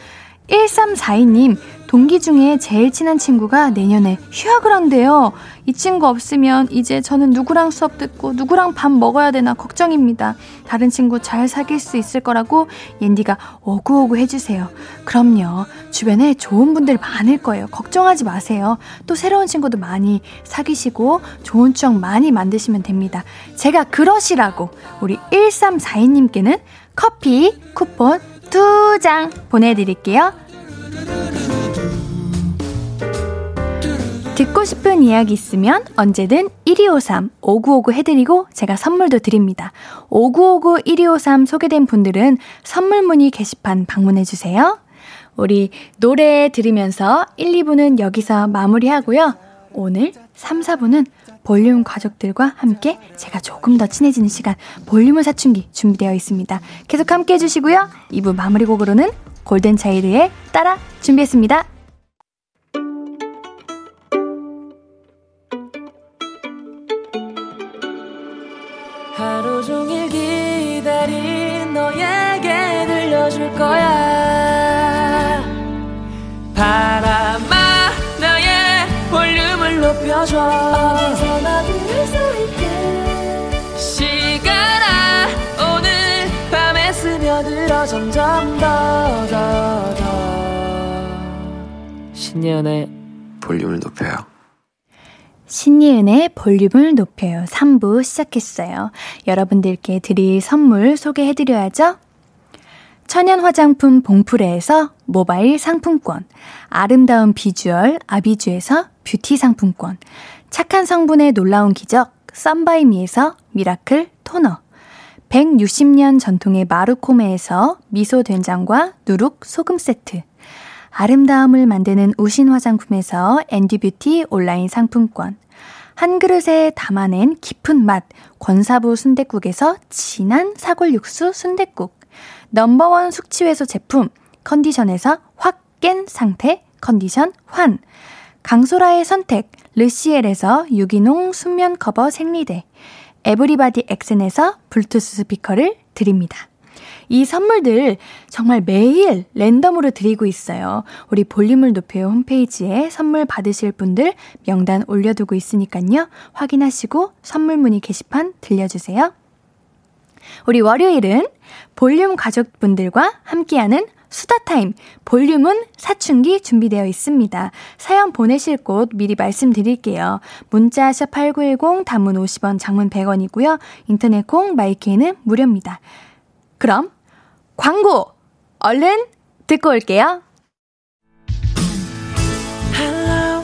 1342님, 동기 중에 제일 친한 친구가 내년에 휴학을 한대요. 이 친구 없으면 이제 저는 누구랑 수업 듣고 누구랑 밥 먹어야 되나 걱정입니다. 다른 친구 잘 사귈 수 있을 거라고 옌디가 오구오구 해주세요. 그럼요. 주변에 좋은 분들 많을 거예요. 걱정하지 마세요. 또 새로운 친구도 많이 사귀시고 좋은 추억 많이 만드시면 됩니다. 제가 그러시라고 우리 1342님께는 커피 쿠폰 두 장 보내드릴게요. 듣고 싶은 이야기 있으면 언제든 1253 5959 해드리고 제가 선물도 드립니다. 5959 1253 소개된 분들은 선물 문의 게시판 방문해주세요. 우리 노래 들으면서 1, 2부는 여기서 마무리하고요. 오늘 3, 4부는 볼륨 가족들과 함께 제가 조금 더 친해지는 시간 볼륨을 사춘기 준비되어 있습니다. 계속 함께 해주시고요. 2부 마무리 곡으로는 골든차일드의 따라 준비했습니다. 하루 종일 기다린 너에게 들려줄 거야 높여줘 어디서나 들을 수 있게 시간아 오늘 밤에 스며들어 점점 더 더 더 신예은의 볼륨을 높여요 신예은의 볼륨을 높여요. 3부 시작했어요. 여러분들께 드릴 선물 소개해드려야죠. 천연 화장품 봉프레에서 모바일 상품권, 아름다운 비주얼 아비주에서 뷰티 상품권, 착한 성분의 놀라운 기적 썬바이미에서 미라클 토너, 160년 전통의 마루코메에서 미소 된장과 누룩 소금 세트, 아름다움을 만드는 우신 화장품에서 앤디뷰티 온라인 상품권, 한 그릇에 담아낸 깊은 맛 권사부 순댓국에서 진한 사골 육수 순댓국 넘버원 숙취해소 제품 컨디션에서 확 깬 상태 컨디션 환 강소라의 선택 르시엘에서 유기농 순면 커버 생리대 에브리바디 엑센에서 블루투스 스피커를 드립니다. 이 선물들 정말 매일 랜덤으로 드리고 있어요. 우리 볼륨을 높여요 홈페이지에 선물 받으실 분들 명단 올려두고 있으니까요. 확인하시고 선물 문의 게시판 들려주세요. 우리 월요일은 볼륨 가족분들과 함께하는 수다 타임, 볼륨은 사춘기 준비되어 있습니다. 사연 보내실 곳 미리 말씀드릴게요. 문자 샵8910 단문 50원, 장문 100원이고요. 인터넷 콩, 마이케이는 무료입니다. 그럼 광고 얼른 듣고 올게요. Hello,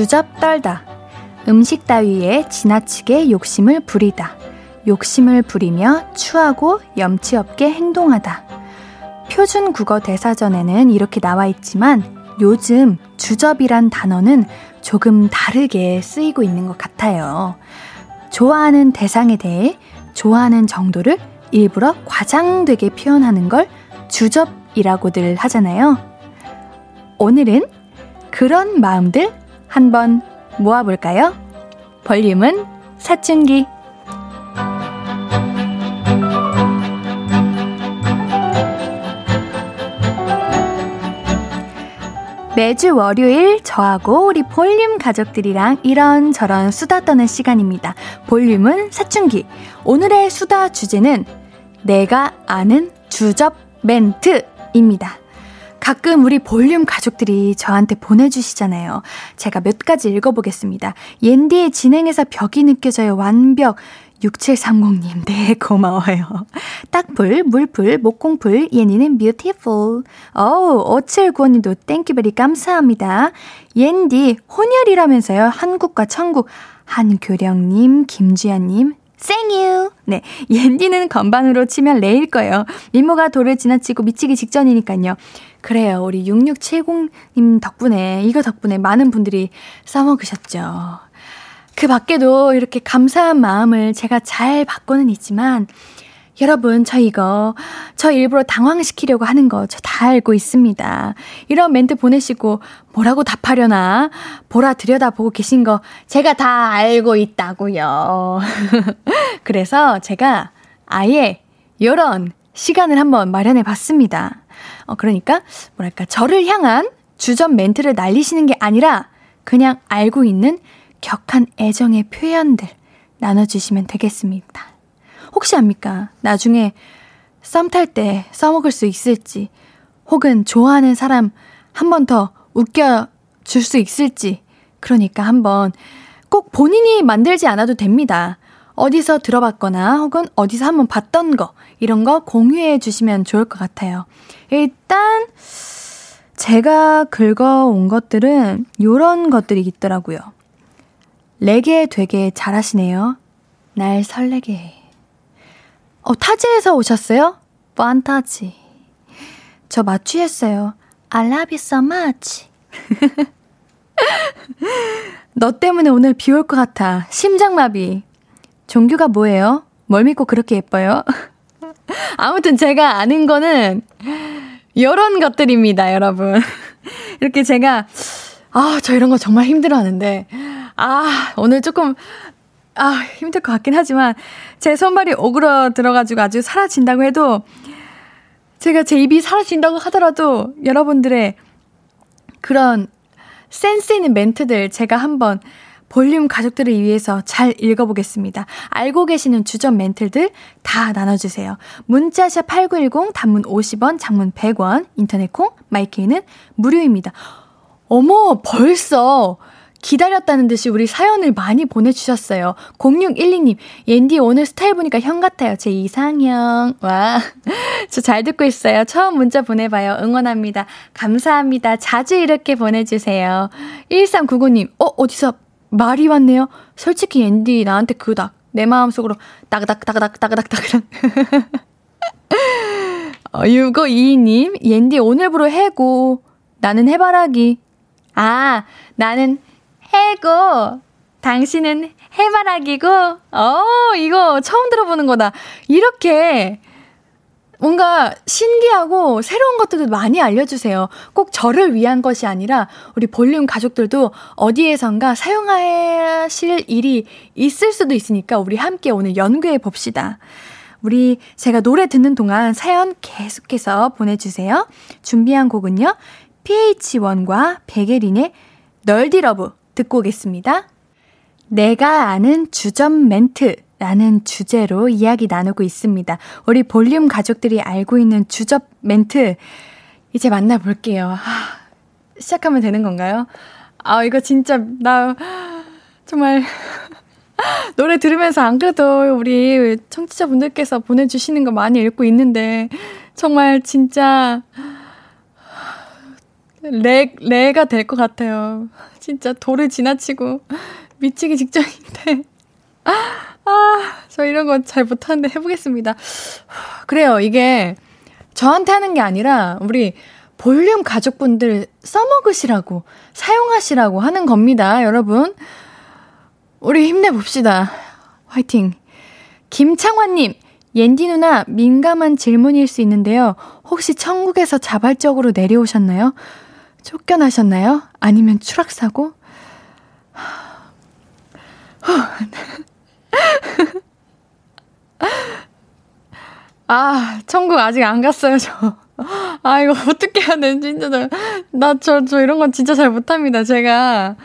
주접 떨다. 음식 따위에 지나치게 욕심을 부리다. 욕심을 부리며 추하고 염치 없게 행동하다. 표준 국어 대사전에는 이렇게 나와 있지만 요즘 주접이란 단어는 조금 다르게 쓰이고 있는 것 같아요. 좋아하는 대상에 대해 좋아하는 정도를 일부러 과장되게 표현하는 걸 주접이라고들 하잖아요. 오늘은 그런 마음들 한번 모아볼까요? 볼륨은 사춘기. 매주 월요일 저하고 우리 볼륨 가족들이랑 이런저런 수다 떠는 시간입니다. 볼륨은 사춘기. 오늘의 수다 주제는 내가 아는 주접 멘트입니다. 가끔 우리 볼륨 가족들이 저한테 보내주시잖아요. 제가 몇 가지 읽어보겠습니다. 옌디의 진행에서 벽이 느껴져요. 완벽. 6730님, 네, 고마워요. 딱풀, 물풀, 목공풀, 옌디는 beautiful. 어우, 5795님도 thank you very 감사합니다. 옌디, 혼혈이라면서요. 한국과 천국. 한교령님, 김주연님, 생유! 네, 옌디는 건반으로 치면 레일 거예요. 미모가 돌을 지나치고 미치기 직전이니까요. 그래요. 우리 6670님 덕분에, 이거 덕분에 많은 분들이 써먹으셨죠. 그 밖에도 이렇게 감사한 마음을 제가 잘 받고는 있지만, 여러분, 저 이거, 저 일부러 당황시키려고 하는 거 저 다 알고 있습니다. 이런 멘트 보내시고 뭐라고 답하려나 보라 들여다보고 계신 거 제가 다 알고 있다고요. 그래서 제가 아예 이런 시간을 한번 마련해 봤습니다. 어, 그러니까, 뭐랄까, 저를 향한 주전 멘트를 날리시는 게 아니라 그냥 알고 있는 격한 애정의 표현들 나눠주시면 되겠습니다. 혹시 압니까? 나중에 썸 탈 때 써먹을 수 있을지, 혹은 좋아하는 사람 한 번 더 웃겨줄 수 있을지, 그러니까 한번 꼭 본인이 만들지 않아도 됩니다. 어디서 들어봤거나 혹은 어디서 한번 봤던 거, 이런 거 공유해 주시면 좋을 것 같아요. 일단, 제가 긁어온 것들은 요런 것들이 있더라고요. 레게 되게 잘하시네요. 날 설레게 해. 어, 타지에서 오셨어요? 판타지. 저 마취했어요. I love you so much. 너 때문에 오늘 비 올 것 같아. 심장마비. 종규가 뭐예요? 뭘 믿고 그렇게 예뻐요? 아무튼 제가 아는 거는 이런 것들입니다, 여러분. 이렇게 제가 아, 저 이런 거 정말 힘들어 하는데 아, 오늘 조금 아, 힘들 것 같긴 하지만 제 손발이 오그러 들어가지고 아주 사라진다고 해도 제가 제 입이 사라진다고 하더라도 여러분들의 그런 센스 있는 멘트들 제가 한번 볼륨 가족들을 위해서 잘 읽어보겠습니다. 알고 계시는 주전 멘트들 다 나눠주세요. 문자샵 8910, 단문 50원, 장문 100원, 인터넷 콩, 마이케이는 무료입니다. 어머, 벌써 기다렸다는 듯이 우리 사연을 많이 보내주셨어요. 0612님, 옌디 오늘 스타일 보니까 형 같아요. 제 이상형. 와. 저 잘 듣고 있어요. 처음 문자 보내봐요. 응원합니다. 감사합니다. 자주 이렇게 보내주세요. 1399님, 어, 어디서 말이 왔네요? 솔직히 옌디 나한테 그닥. 내 마음속으로 따그닥, 따그닥, 따그닥, 따그닥. 어, 6522님, 옌디 오늘부로 해고. 나는 해바라기. 아, 나는 해고, 당신은 해바라기고, 어, 이거 처음 들어보는 거다. 이렇게 뭔가 신기하고 새로운 것들도 많이 알려주세요. 꼭 저를 위한 것이 아니라 우리 볼륨 가족들도 어디에선가 사용하실 일이 있을 수도 있으니까 우리 함께 오늘 연구해 봅시다. 우리 제가 노래 듣는 동안 사연 계속해서 보내주세요. 준비한 곡은요. PH1과 베게린의 널디러브 듣고 오겠습니다. 내가 아는 주점 멘트 라는 주제로 이야기 나누고 있습니다. 우리 볼륨 가족들이 알고 있는 주접 멘트 이제 만나볼게요. 하, 시작하면 되는 건가요? 아, 이거 진짜 나 정말 노래 들으면서 안 그래도 우리 청취자분들께서 보내주시는 거 많이 읽고 있는데 정말 진짜 레, 레가 될 것 같아요. 진짜 돌을 지나치고 미치기 직전인데. 아, 저 이런 거 잘 못하는데 해보겠습니다. 그래요. 이게 저한테 하는 게 아니라 우리 볼륨 가족분들 써먹으시라고, 사용하시라고 하는 겁니다, 여러분. 우리 힘내봅시다. 화이팅. 김창환님, 옌디 누나 민감한 질문일 수 있는데요. 혹시 천국에서 자발적으로 내려오셨나요? 쫓겨나셨나요? 아니면 추락사고? 아, 천국 아직 안 갔어요, 저. 아, 이거 어떻게 해야 되지? 진짜. 나, 저, 저 이런 건 진짜 잘 못합니다, 제가.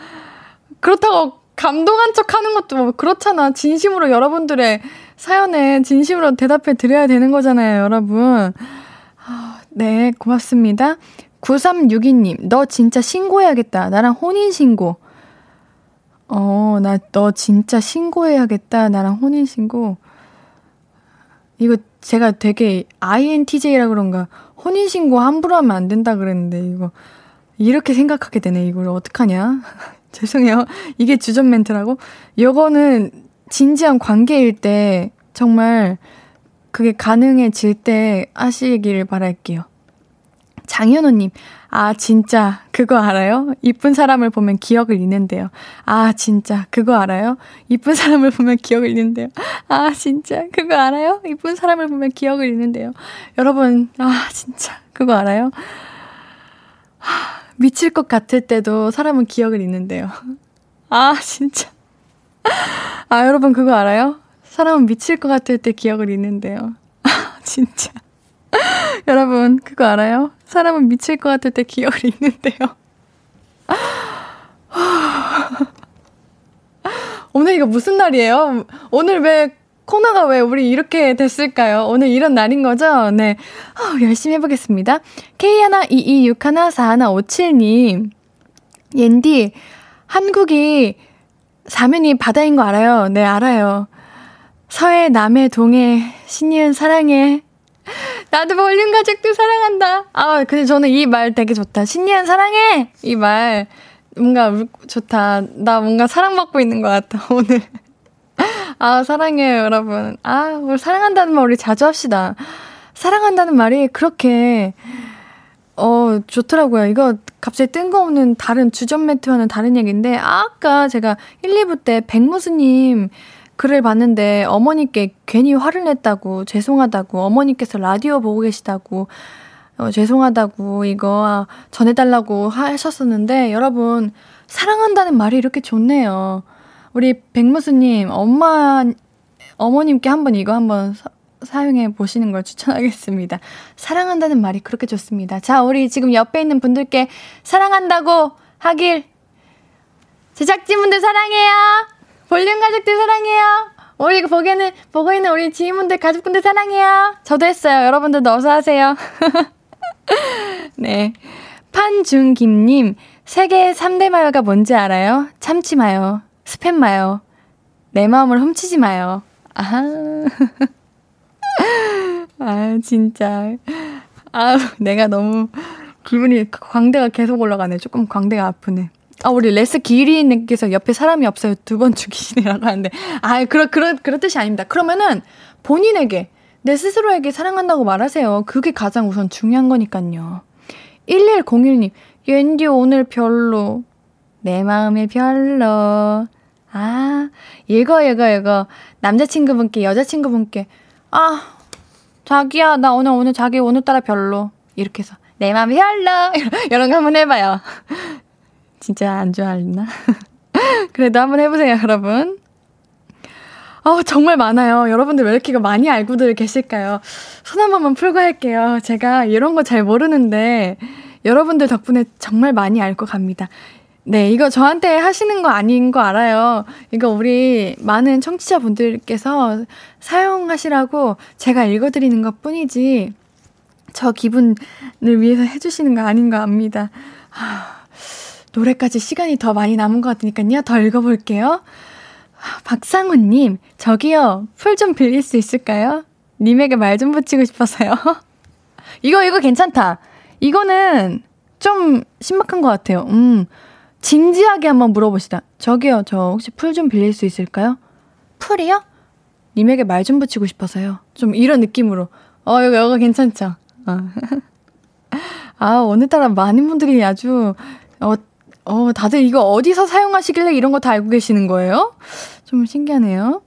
그렇다고 감동한 척 하는 것도 뭐 그렇잖아. 진심으로 여러분들의 사연에 진심으로 대답해 드려야 되는 거잖아요, 여러분. 아, 네, 고맙습니다. 9362님, 너 진짜 신고해야겠다. 나랑 혼인신고. 어, 나 너 진짜 신고해야겠다. 나랑 혼인 신고. 이거 제가 되게 INTJ라 그런가 혼인 신고 함부로 하면 안 된다 그랬는데 이거 이렇게 생각하게 되네. 이걸 어떡하냐. 죄송해요. 이게 주전 멘트라고? 요거는 진지한 관계일 때 정말 그게 가능해질 때 하시기를 바랄게요. 장현우님, 아, 진짜, 그거 알아요? 이쁜 사람을 보면 기억을 잃는데요. 아, 진짜, 그거 알아요? 이쁜 사람을 보면 기억을 잃는데요. 아, 진짜, 그거 알아요? 이쁜 사람을 보면 기억을 잃는데요. 여러분, 아, 진짜, 그거 알아요? 하, 미칠 것 같을 때도 사람은 기억을 잃는데요. 아, 진짜. 아, 여러분, 그거 알아요? 사람은 미칠 것 같을 때 기억을 잃는데요. 아, 진짜. 여러분, 그거 알아요? 사람은 미칠 것 같을 때 기억을 잃는데요. 오늘 이거 무슨 날이에요? 오늘 왜 코너가 왜 우리 이렇게 됐을까요? 오늘 이런 날인 거죠? 네. 어, 열심히 해보겠습니다. K122614157님. 옌디, 한국이 사면이 바다인 거 알아요? 네, 알아요. 서해, 남해, 동해, 신이은 사랑해. 나도 볼륨 가족도 사랑한다. 아, 근데 저는 이 말 되게 좋다. 신이은 사랑해! 이 말. 뭔가 좋다. 나 뭔가 사랑받고 있는 것 같아, 오늘. 아, 사랑해요, 여러분. 아, 우리 사랑한다는 말 우리 자주 합시다. 사랑한다는 말이 그렇게, 어, 좋더라고요. 이거 갑자기 뜬금없는 다른 주전 매트와는 다른 얘기인데, 아까 제가 1, 2부 때 백무수님 글을 봤는데 어머니께 괜히 화를 냈다고, 죄송하다고, 어머니께서 라디오 보고 계시다고, 어, 죄송하다고, 이거 전해달라고 하셨었는데, 여러분, 사랑한다는 말이 이렇게 좋네요. 우리 백무수님, 엄마, 어머님께 한번 이거 한번 사, 사용해 보시는 걸 추천하겠습니다. 사랑한다는 말이 그렇게 좋습니다. 자, 우리 지금 옆에 있는 분들께 사랑한다고 하길. 제작진분들 사랑해요. 볼륨 가족들 사랑해요. 우리 보기에는, 보고 있는 우리 지인분들, 가족분들 사랑해요. 저도 했어요. 여러분들도 어서 하세요. 네. 판중김님, 세계 3대 마요가 뭔지 알아요? 참치 마요. 스팸 마요. 내 마음을 훔치지 마요. 아하. 아, 진짜. 아, 내가 너무 기분이 광대가 계속 올라가네. 조금 광대가 아프네. 아, 우리 레스 기리님께서 옆에 사람이 없어요. 두 번 죽이시네라고 하는데. 아, 그런, 그런, 그런 뜻이 아닙니다. 그러면은 본인에게, 내 스스로에게 사랑한다고 말하세요. 그게 가장 우선 중요한 거니까요. 1101님, 옌디 오늘 별로. 내 마음에 별로. 아, 이거, 이거, 이거. 남자친구분께, 여자친구분께, 아, 자기야, 나 오늘, 오늘 자기 오늘따라 별로. 이렇게 해서, 내 마음에 별로. 이런 거 한번 해봐요. 진짜 안 좋아하나? 그래도 한번 해보세요, 여러분. 어, 정말 많아요. 여러분들 왜 이렇게 많이 알고들 계실까요? 손 한 번만 풀고 할게요. 제가 이런 거 잘 모르는데, 여러분들 덕분에 정말 많이 알고 갑니다. 네, 이거 저한테 하시는 거 아닌 거 알아요. 이거 우리 많은 청취자분들께서 사용하시라고 제가 읽어드리는 것 뿐이지, 저 기분을 위해서 해주시는 거 아닌 거 압니다. 하, 노래까지 시간이 더 많이 남은 것 같으니까요. 더 읽어볼게요. 박상훈님, 저기요, 풀 좀 빌릴 수 있을까요? 님에게 말 좀 붙이고 싶어서요. 이거, 이거 괜찮다. 이거는 좀 신박한 것 같아요. 음, 진지하게 한번 물어봅시다. 저기요, 저 혹시 풀 좀 빌릴 수 있을까요? 풀이요? 님에게 말 좀 붙이고 싶어서요. 좀 이런 느낌으로. 어, 이거, 이거 괜찮죠? 어. 아, 오늘따라 많은 분들이 아주, 어, 어, 다들 이거 어디서 사용하시길래 이런 거 다 알고 계시는 거예요? 좀 신기하네요.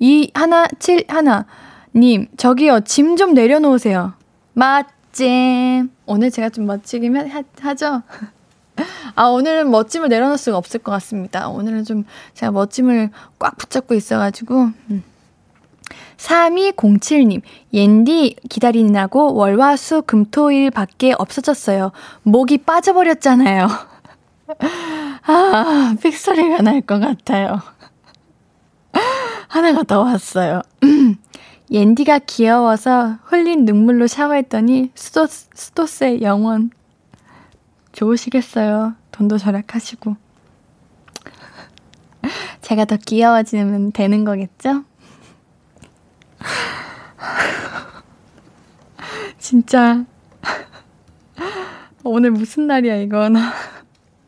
이 하나, 칠, 하나. 님, 저기요, 짐 좀 내려놓으세요. 멋짐. 오늘 제가 좀 멋지게 하, 하죠? 아, 오늘은 멋짐을 내려놓을 수가 없을 것 같습니다. 오늘은 좀 제가 멋짐을 꽉 붙잡고 있어가지고. 음. 3207님, 옌디 기다리느라고 월화수 금토일 밖에 없어졌어요. 목이 빠져버렸잖아요. 아, 픽소리가 날 것 같아요. 하나가 더 왔어요. 옌디가 귀여워서 흘린 눈물로 샤워했더니 수도, 수도세 영원. 좋으시겠어요. 돈도 절약하시고. 제가 더 귀여워지면 되는 거겠죠? 진짜. 오늘 무슨 날이야, 이건.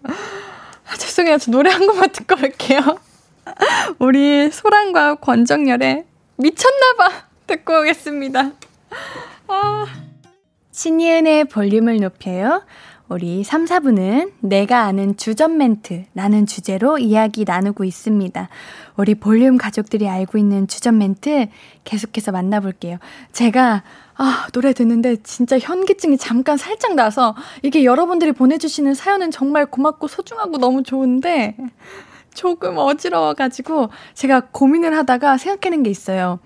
아, 죄송해요. 저 노래 한 곡만 듣고 올게요. 우리 소란과 권정열의 미쳤나봐 듣고 오겠습니다. 아. 신이은의 볼륨을 높여요. 우리 3, 4부는 내가 아는 주전 멘트라는 주제로 이야기 나누고 있습니다. 우리 볼륨 가족들이 알고 있는 주전 멘트 계속해서 만나볼게요. 제가 아, 노래 듣는데 진짜 현기증이 잠깐 살짝 나서 이게 여러분들이 보내주시는 사연은 정말 고맙고 소중하고 너무 좋은데 조금 어지러워가지고 제가 고민을 하다가 생각해낸 게 있어요.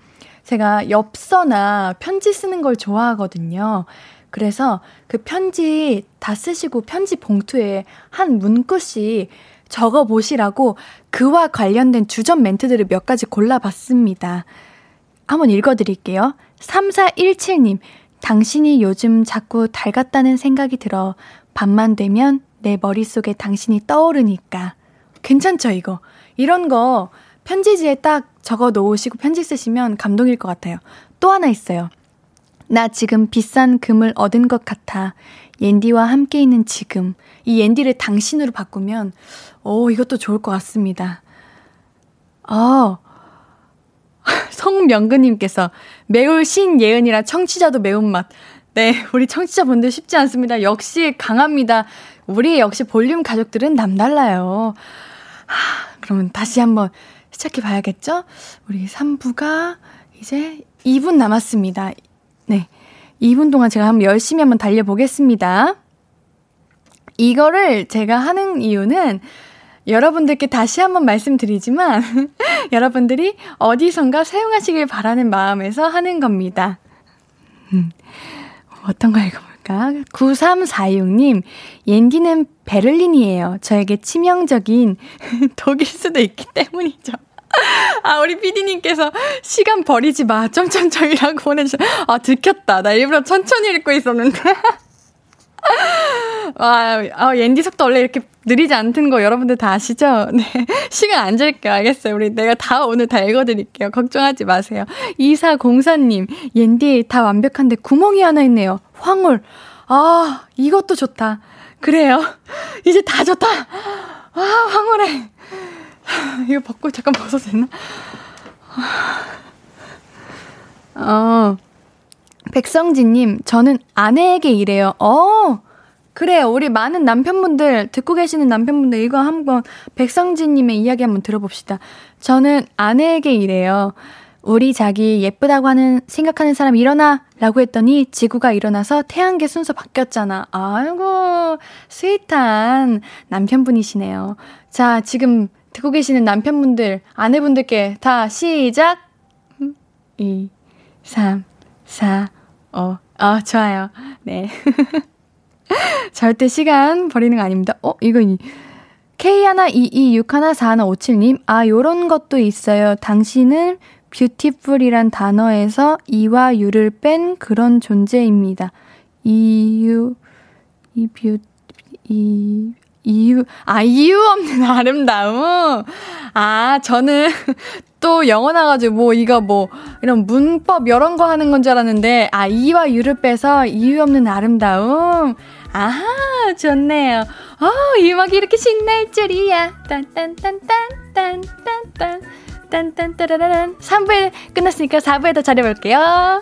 제가 엽서나 편지 쓰는 걸 좋아하거든요. 그래서 그 편지 다 쓰시고 편지 봉투에 한 문구씩 적어 보시라고 그와 관련된 주전 멘트들을 몇 가지 골라봤습니다. 한번 읽어드릴게요. 3417님, 당신이 요즘 자꾸 닮았다는 생각이 들어 밤만 되면 내 머릿속에 당신이 떠오르니까. 괜찮죠, 이거? 이런 거 편지지에 딱 적어 놓으시고 편지 쓰시면 감동일 것 같아요. 또 하나 있어요. 나 지금 비싼 금을 얻은 것 같아. 옌디와 함께 있는 지금. 이 옌디를 당신으로 바꾸면, 오, 이것도 좋을 것 같습니다. 아, 성명근님께서 매울 신예은이라 청취자도 매운맛. 네, 우리 청취자분들 쉽지 않습니다. 역시 강합니다. 우리 역시 볼륨 가족들은 남달라요. 하, 그러면 다시 한번 시작해 봐야겠죠? 우리 3부가 이제 2분 남았습니다. 네. 2분 동안 제가 한번 열심히 한번 달려보겠습니다. 이거를 제가 하는 이유는 여러분들께 다시 한번 말씀드리지만 여러분들이 어디선가 사용하시길 바라는 마음에서 하는 겁니다. 음, 어떤 거 읽어볼까? 9346님, 옌디는 베를린이에요. 저에게 치명적인 독일 수도 있기 때문이죠. 아, 우리 피디님께서 시간 버리지 마. 점점점이라고 보내주셔. 아, 들켰다. 나 일부러 천천히 읽고 있었는데. 와, 아, 옌디 속도 원래 이렇게 느리지 않던 거 여러분들 다 아시죠? 네. 시간 안 줄게요. 알겠어요. 우리 내가 다 오늘 다 읽어드릴게요. 걱정하지 마세요. 2404님, 옌디 다 완벽한데 구멍이 하나 있네요. 황홀. 아, 이것도 좋다. 그래요. 이제 다 좋다. 아, 황홀해. 이거 벗고 잠깐 벗어도 되나? 어, 백성진님, 저는 아내에게 이래요. 어, 그래요. 우리 많은 남편분들, 듣고 계시는 남편분들, 이거 한번 백성진님의 이야기 한번 들어봅시다. 저는 아내에게 이래요. 우리 자기 예쁘다고 하는, 생각하는 사람 일어나! 라고 했더니 지구가 일어나서 태양계 순서 바뀌었잖아. 아이고, 스윗한 남편분이시네요. 자, 지금 듣고 계시는 남편분들, 아내분들께 다 시작! 2, 3, 4, 5. 아, 좋아요. 네. 절대 시간 버리는 거 아닙니다. 어, 이거, K122614157님, 아, 요런 것도 있어요. 당신은 beautiful이란 단어에서 E와 U를 뺀 그런 존재입니다. 이유, 이 뷰, 이, 이유, 아, 이유 없는 아름다움? 아, 저는 또 영어 나가지고 뭐 이거 뭐 이런 문법 이런 거 하는 건 줄 알았는데, 아, 이와 유를 빼서 이유 없는 아름다움? 아하, 좋네요. 어, 이 음악이 이렇게 신날 줄이야. 딴딴딴딴딴딴딴. 딴딴따라란. 3부에 끝났으니까 4부에 더 잘해볼게요.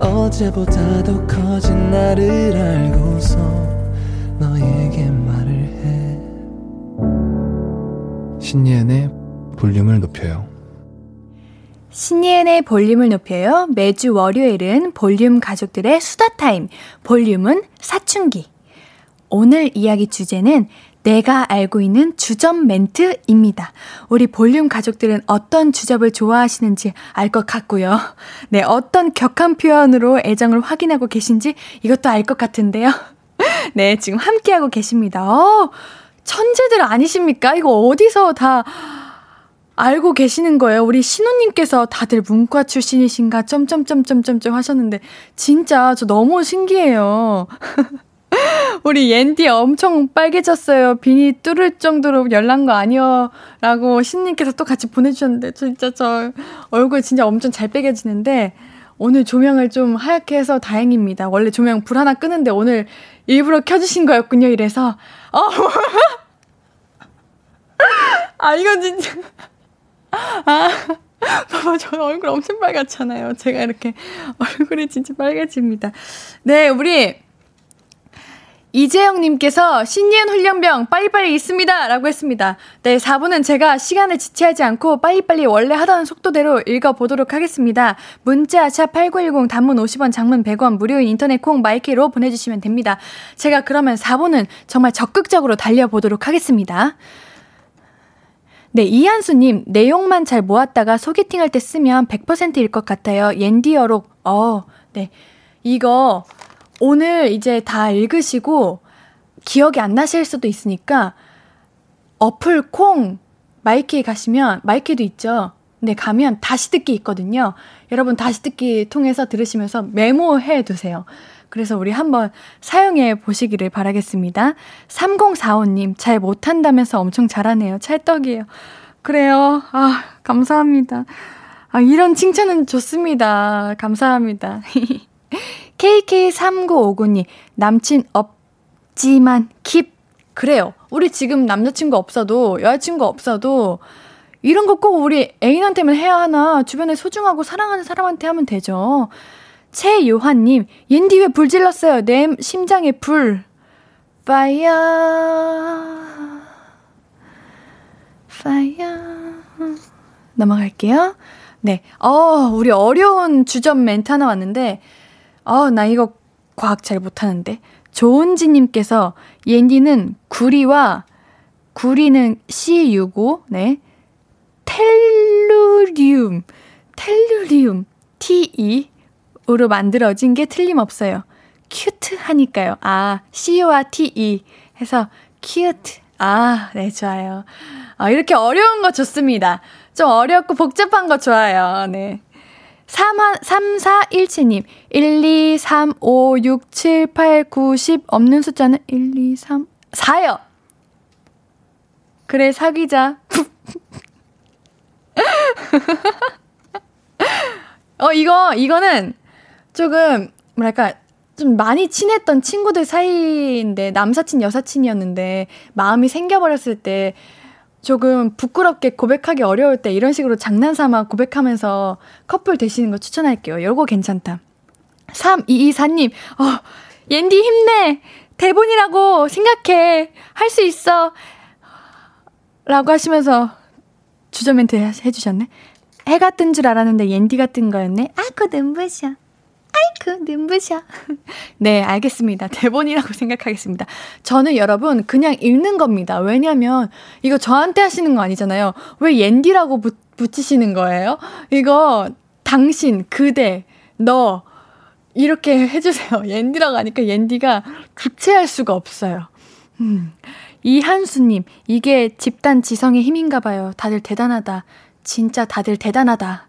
어제보다 더 커진 나를 알고서 너에게 말을 해 신예은의 볼륨을 높여요 신예은의 볼륨을 높여요. 매주 월요일은 볼륨 가족들의 수다 타임, 볼륨은 사춘기. 오늘 이야기 주제는 내가 알고 있는 주접 멘트입니다. 우리 볼륨 가족들은 어떤 주접을 좋아하시는지 알 것 같고요. 네, 어떤 격한 표현으로 애정을 확인하고 계신지 이것도 알 것 같은데요. 네, 지금 함께하고 계십니다. 어, 천재들 아니십니까? 이거 어디서 다 알고 계시는 거예요. 우리 신우님께서 다들 문과 출신이신가 점점점점점점 하셨는데 진짜 저 너무 신기해요. 우리 옌디 엄청 빨개졌어요. 비니 뚫을 정도로 열난 거 아니요. 라고 신님께서 또 같이 보내주셨는데, 진짜 저 얼굴 진짜 엄청 잘 빨개지는데, 오늘 조명을 좀 하얗게 해서 다행입니다. 원래 조명 불 하나 끄는데 오늘 일부러 켜주신 거였군요. 이래서, 어, 아, 이건 진짜. 아, 봐봐, 저 얼굴 엄청 빨갛잖아요. 제가 이렇게 얼굴이 진짜 빨개집니다. 네, 우리 이재영님께서 신예은 훈련병 빨리빨리 있습니다. 라고 했습니다. 네, 4부는 제가 시간을 지체하지 않고 빨리빨리 원래 하던 속도대로 읽어보도록 하겠습니다. 문자, 샵8910, 단문 50원, 장문 100원, 무료인 인터넷 콩, 마이크로 보내주시면 됩니다. 제가 그러면 4부는 정말 적극적으로 달려보도록 하겠습니다. 네, 이한수님, 내용만 잘 모았다가 소개팅 할 때 쓰면 100%일 것 같아요. 옌디어록, 어, 네. 이거 오늘 이제 다 읽으시고 기억이 안 나실 수도 있으니까 어플 콩 my K에 가시면 my K도 있죠. 네, 가면 다시 듣기 있거든요. 여러분 다시 듣기 통해서 들으시면서 메모해 두세요. 그래서 우리 한번 사용해 보시기를 바라겠습니다. 3045님, 잘 못한다면서 엄청 잘하네요. 찰떡이에요. 그래요. 아, 감사합니다. 아, 이런 칭찬은 좋습니다. 감사합니다. KK3959님, 남친 없지만 킵. 그래요. 우리 지금 남자친구 없어도, 여자친구 없어도, 이런 거 꼭 우리 애인한테만 해야 하나, 주변에 소중하고 사랑하는 사람한테 하면 되죠. 최요한님, 옌디 왜 불 질렀어요? 내 심장에 불. 파이어. Fire. 넘어갈게요. 네. 어, 우리 어려운 주접 멘트 하나 왔는데, 어, 나 이거 과학 잘 못하는데. 조은지님께서, 옌디는 구리와, 구리는 Cu고, 네. tellurium, tellurium, Te, 으로 만들어진 게 틀림없어요. cute 하니까요. 아, C와 T-E 해서 큐트. 아, 네, 좋아요. 아, 이렇게 어려운 거 좋습니다. 좀 어렵고 복잡한 거 좋아요. 네. 3, 3417님, 1, 2, 3, 5, 6, 7, 8, 9, 10 없는 숫자는 1, 2, 3, 4요. 그래, 사귀자. 어, 이거, 이거는 조금 뭐랄까 좀 많이 친했던 친구들 사이인데 남사친 여사친이었는데 마음이 생겨버렸을 때 조금 부끄럽게 고백하기 어려울 때 이런 식으로 장난삼아 고백하면서 커플 되시는 거 추천할게요. 요거 괜찮다. 3224님, 어, 옌디 힘내! 대본이라고 생각해! 할 수 있어! 라고 하시면서 주저 멘트 해주셨네. 해가 뜬 줄 알았는데 옌디가 뜬 거였네. 아 그 눈부셔. 아이쿠, 눈부셔. 네, 알겠습니다. 대본이라고 생각하겠습니다. 저는 여러분, 그냥 읽는 겁니다. 왜냐면, 이거 저한테 하시는 거 아니잖아요. 왜 옌디라고 붙이시는 거예요? 이거 당신, 그대, 너 이렇게 해주세요. 옌디라고 하니까 옌디가 주체할 수가 없어요. 음. 이한수님, 이게 집단 지성의 힘인가 봐요. 다들 대단하다. 진짜 다들 대단하다.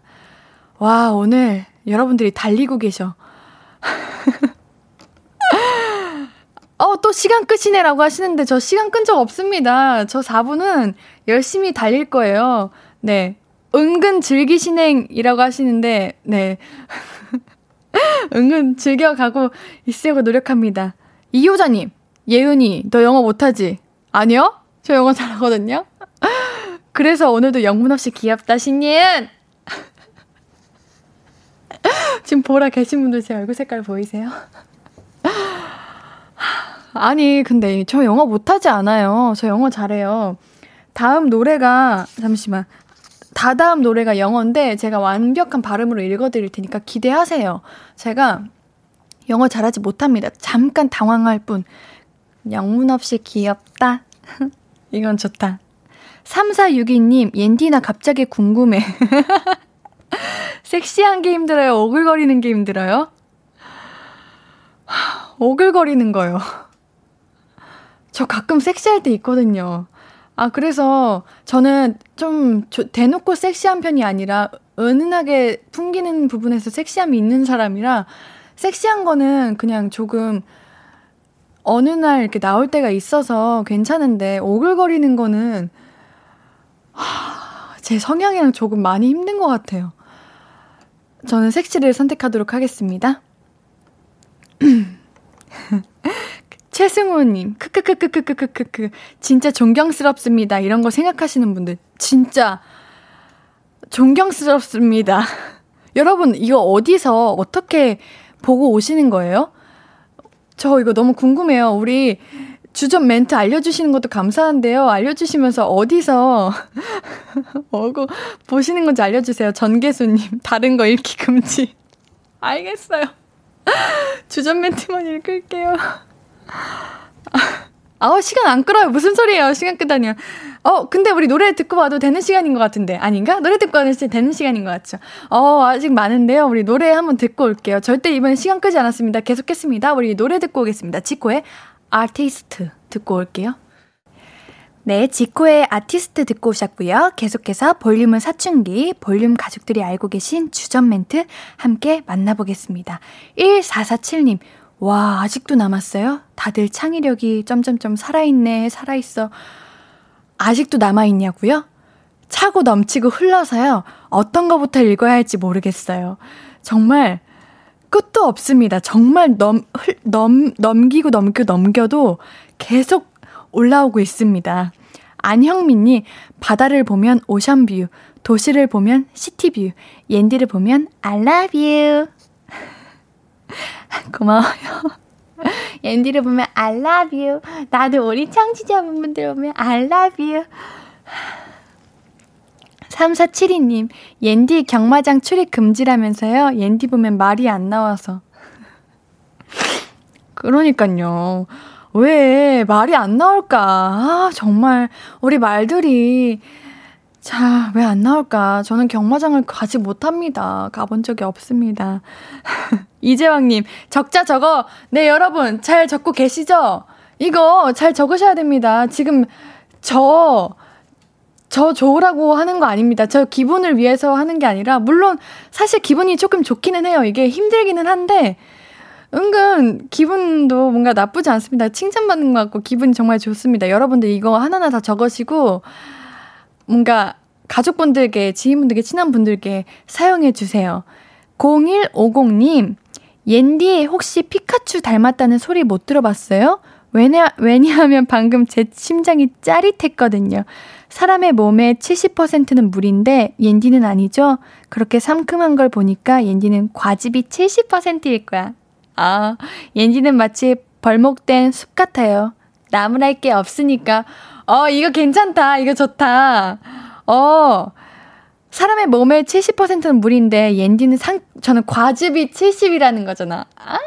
와, 오늘 여러분들이 달리고 계셔. 어, 또 시간 끝이네라고 하시는데 저 시간 끈 적 없습니다. 저 4분은 열심히 달릴 거예요. 네. 은근 즐기신행이라고 하시는데, 네. 은근 즐겨가고 있으려고 노력합니다. 이효자님, 예은이, 너 영어 못하지? 아니요? 저 영어 잘하거든요? 그래서 오늘도 영문 없이 귀엽다, 신예은! 지금 보라 계신 분들 제 얼굴 색깔 보이세요? 아니, 근데 저 영어 못하지 않아요. 저 영어 잘해요. 다음 노래가, 잠시만. 다다음 노래가 영어인데 제가 완벽한 발음으로 읽어드릴 테니까 기대하세요. 제가 영어 잘하지 못합니다. 잠깐 당황할 뿐. 영문 없이 귀엽다. 이건 좋다. 3462님, 옌디나 갑자기 궁금해. 섹시한 게 힘들어요? 오글거리는 게 힘들어요? 오글거리는 거요. 저 가끔 섹시할 때 있거든요. 아, 그래서 저는 좀 대놓고 섹시한 편이 아니라 은은하게 풍기는 부분에서 섹시함이 있는 사람이라 섹시한 거는 그냥 조금 어느 날 이렇게 나올 때가 있어서 괜찮은데 오글거리는 거는 하, 제 성향이랑 조금 많이 힘든 것 같아요. 저는 섹시를 선택하도록 하겠습니다. 최승우님, 크크크크크크크크, 진짜 존경스럽습니다. 이런 거 생각하시는 분들, 진짜 존경스럽습니다. 여러분, 이거 어디서 어떻게 보고 오시는 거예요? 저 이거 너무 궁금해요. 우리 주전 멘트 알려주시는 것도 감사한데요. 알려주시면서 어디서 어고 보시는 건지 알려주세요. 전계수님, 다른 거 읽기 금지. 알겠어요. 주전 멘트만 읽을게요. 아, 시간 안 끌어요. 무슨 소리예요? 시간 끄다니요. 어, 근데 우리 노래 듣고 와도 되는 시간인 것 같은데. 아닌가? 노래 듣고 와도 되는 시간인 것 같죠. 어, 아직 많은데요. 우리 노래 한번 듣고 올게요. 절대 이번엔 시간 끄지 않았습니다. 계속했습니다. 우리 노래 듣고 오겠습니다. 지코의 아티스트 듣고 올게요. 네, 지코의 아티스트 듣고 오셨고요. 계속해서 볼륨은 사춘기, 볼륨 가족들이 알고 계신 주전 멘트 함께 만나보겠습니다. 1447님, 와, 아직도 남았어요? 다들 창의력이 점점점 살아있네, 살아있어. 아직도 남아있냐고요? 차고 넘치고 흘러서요. 어떤 거부터 읽어야 할지 모르겠어요. 정말 끝도 없습니다. 정말 넘, 흘, 넘, 넘기고 넘기고 넘겨도 계속 올라오고 있습니다. 안형민이 바다를 보면 오션뷰, 도시를 보면 시티뷰, 옌디를 보면 I love you. 고마워요. 옌디를 보면 I love you. 나도 우리 청취자분들 보면 I love you. 3472님, 옌디 경마장 출입 금지라면서요? 옌디 보면 말이 안 나와서. 그러니까요. 왜 말이 안 나올까? 아, 정말 우리 말들이 자, 왜 안 나올까? 저는 경마장을 가지 못합니다. 가본 적이 없습니다. 이재왕님, 적자 적어. 네, 여러분, 잘 적고 계시죠? 이거 잘 적으셔야 됩니다. 지금 저, 저 좋으라고 하는 거 아닙니다. 저 기분을 위해서 하는 게 아니라, 물론 사실 기분이 조금 좋기는 해요. 이게 힘들기는 한데, 은근 기분도 뭔가 나쁘지 않습니다. 칭찬받는 것 같고 기분이 정말 좋습니다. 여러분들 이거 하나하나 다 적으시고, 뭔가 가족분들께, 지인분들께, 친한 분들께 사용해 주세요. 0150님, 옌디 혹시 피카츄 닮았다는 소리 못 들어봤어요? 왜냐, 왜냐하면 방금 제 심장이 짜릿했거든요. 사람의 몸의 70%는 물인데 옌디는 아니죠? 그렇게 상큼한 걸 보니까 옌디는 과즙이 70%일 거야. 아, 옌디는 마치 벌목된 숲 같아요. 나무랄 게 없으니까 어, 이거 괜찮다. 이거 좋다. 어, 사람의 몸의 70%는 물인데, 옌디는 상, 저는 과즙이 70이라는 거잖아. 아,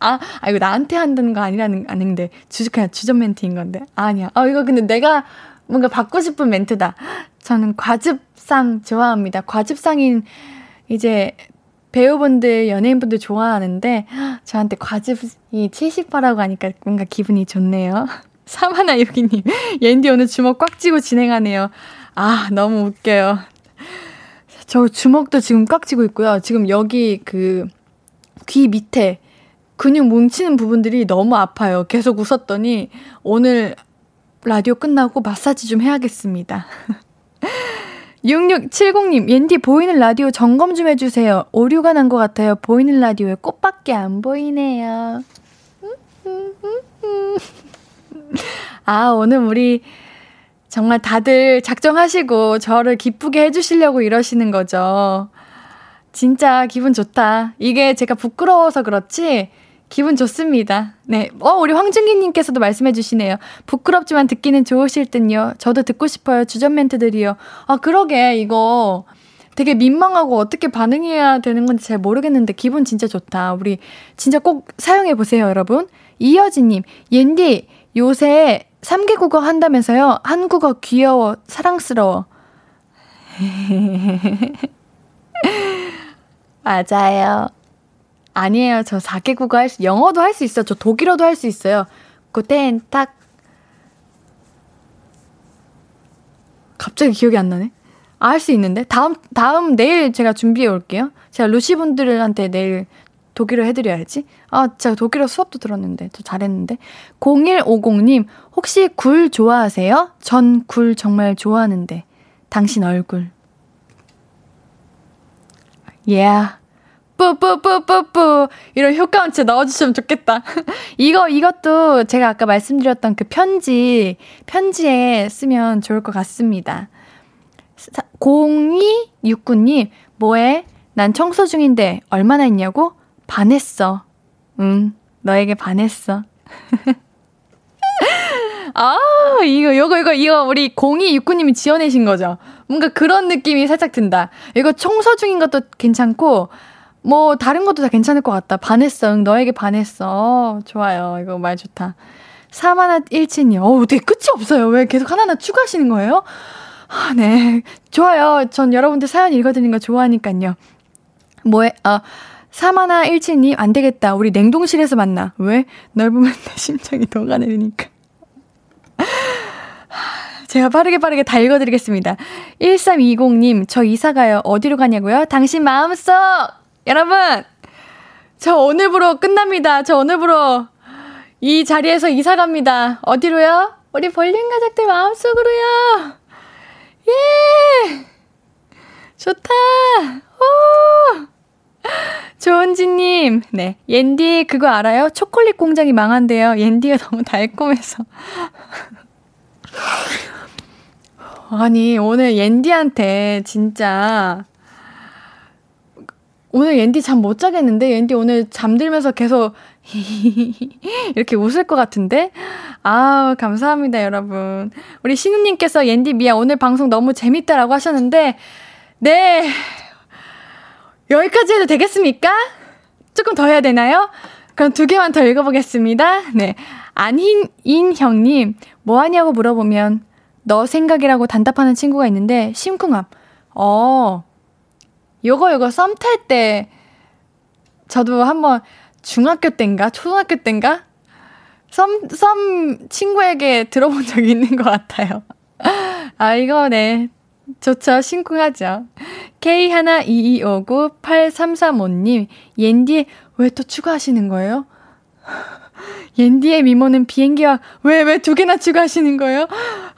아, 아, 이거 나한테 한다는 거 아니라는, 아닌데. 주주, 그냥 주전 멘트인 건데. 아니야. 아, 이거 근데 내가 뭔가 받고 싶은 멘트다. 저는 과즙상 좋아합니다. 과즙상인 이제 배우분들, 연예인분들 좋아하는데 저한테 과즙이 70%라고 하니까 뭔가 기분이 좋네요. 사마나 여기님, 옌디 오늘 주먹 꽉 쥐고 진행하네요. 아, 너무 웃겨요. 저 주먹도 지금 꽉 쥐고 있고요. 지금 여기 그 귀 밑에 근육 뭉치는 부분들이 너무 아파요. 계속 웃었더니 오늘 라디오 끝나고 마사지 좀 해야겠습니다. 6670님, 옌디 보이는 라디오 점검 좀 해주세요. 오류가 난 것 같아요. 보이는 라디오에 꽃밖에 안 보이네요. 아, 오늘 우리 정말 다들 작정하시고 저를 기쁘게 해주시려고 이러시는 거죠. 진짜 기분 좋다. 이게 제가 부끄러워서 그렇지, 기분 좋습니다. 네. 어, 우리 황준기님께서도 말씀해 주시네요. 부끄럽지만 듣기는 좋으실 듯요. 저도 듣고 싶어요. 주전 멘트들이요. 아, 그러게, 이거 되게 민망하고 어떻게 반응해야 되는 건지 잘 모르겠는데 기분 진짜 좋다. 우리 진짜 꼭 사용해 보세요, 여러분. 이여진님, 옌디, 요새 3개 국어 한다면서요? 한국어 귀여워, 사랑스러워. 맞아요. 아니에요. 저 4개 국어 할 수, 영어도 할 수 있어요. 저 독일어도 할 수 있어요. 그땐 딱. 갑자기 기억이 안 나네. 아, 할 수 있는데? 다음, 다음, 내일 제가 준비해 올게요. 제가 루시 분들한테 내일 독일어 해드려야지. 아, 제가 독일어 수업도 들었는데, 저 잘했는데. 0150님, 혹시 굴 좋아하세요? 전 굴 정말 좋아하는데. 당신 얼굴. Yeah. 뿌뿌뿌뿌뿌 이런 효과음치 넣어주시면 좋겠다. 이거 이것도 제가 아까 말씀드렸던 그 편지 편지에 쓰면 좋을 것 같습니다. 0269님 뭐해? 난 청소 중인데 얼마나 있냐고? 반했어. 응, 너에게 반했어. 아, 이거, 이거, 이거, 이거, 우리 0269님이 지어내신 거죠? 뭔가 그런 느낌이 살짝 든다. 이거 청소 중인 것도 괜찮고, 뭐 다른 것도 다 괜찮을 것 같다. 반했어. 응, 너에게 반했어. 좋아요. 이거 말 좋다. 사마나 일친이 어우, 되게 끝이 없어요. 왜 계속 하나하나 추가하시는 거예요? 아, 네. 좋아요. 전 여러분들 사연 읽어드리는 거 좋아하니까요. 뭐에, 아, 사마나 일친님, 안 되겠다. 우리 냉동실에서 만나. 왜? 널 보면 내 심장이 녹아내리니까. 제가 빠르게 빠르게 다 읽어드리겠습니다. 1320님, 저 이사가요. 어디로 가냐고요? 당신 마음속! 여러분, 저 오늘부로 끝납니다. 저 오늘부로 이 자리에서 이사 갑니다. 어디로요? 우리 볼륨 가족들 마음속으로요. 예! 좋다! 오! 조은지님, 네. 옌디 그거 알아요? 초콜릿 공장이 망한대요. 옌디가 너무 달콤해서. 아니, 오늘 옌디한테 진짜 오늘 옌디 잠 못 자겠는데? 옌디 오늘 잠들면서 계속 이렇게 웃을 것 같은데? 아 감사합니다, 여러분. 우리 신우님께서 옌디 미야 오늘 방송 너무 재밌다라고 하셨는데, 네. 여기까지 해도 되겠습니까? 조금 더 해야 되나요? 그럼 두 개만 더 읽어보겠습니다. 네. 안흰인 형님, 뭐 하냐고 물어보면, 너 생각이라고 단답하는 친구가 있는데, 심쿵함. 어, 요거 요거 썸 탈 때 저도 한번 중학교 때인가 초등학교 때인가 썸, 썸 친구에게 들어본 적이 있는 것 같아요. 아, 이거 네. 좋죠. 심쿵하죠. K122598335님, 옌디 왜 또 추가하시는 거예요? 옌디의 미모는 비행기와 왜, 왜 두 개나 추가하시는 거예요?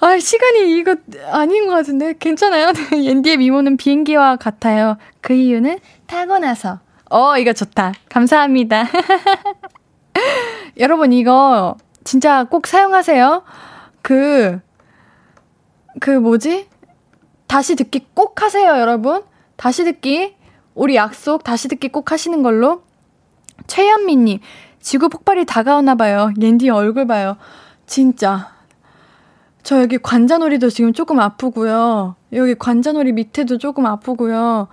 아, 시간이 이거 아닌 것 같은데. 괜찮아요? 옌디의 미모는 비행기와 같아요. 그 이유는 타고 나서. 어, 이거 좋다. 감사합니다. 여러분, 이거 진짜 꼭 사용하세요. 그, 그 뭐지? 다시 듣기 꼭 하세요, 여러분. 다시 듣기. 우리 약속 다시 듣기 꼭 하시는 걸로. 최현미님, 지구 폭발이 다가오나 봐요. 옌디 얼굴 봐요. 진짜. 저 여기 관자놀이도 지금 조금 아프고요. 여기 관자놀이 밑에도 조금 아프고요.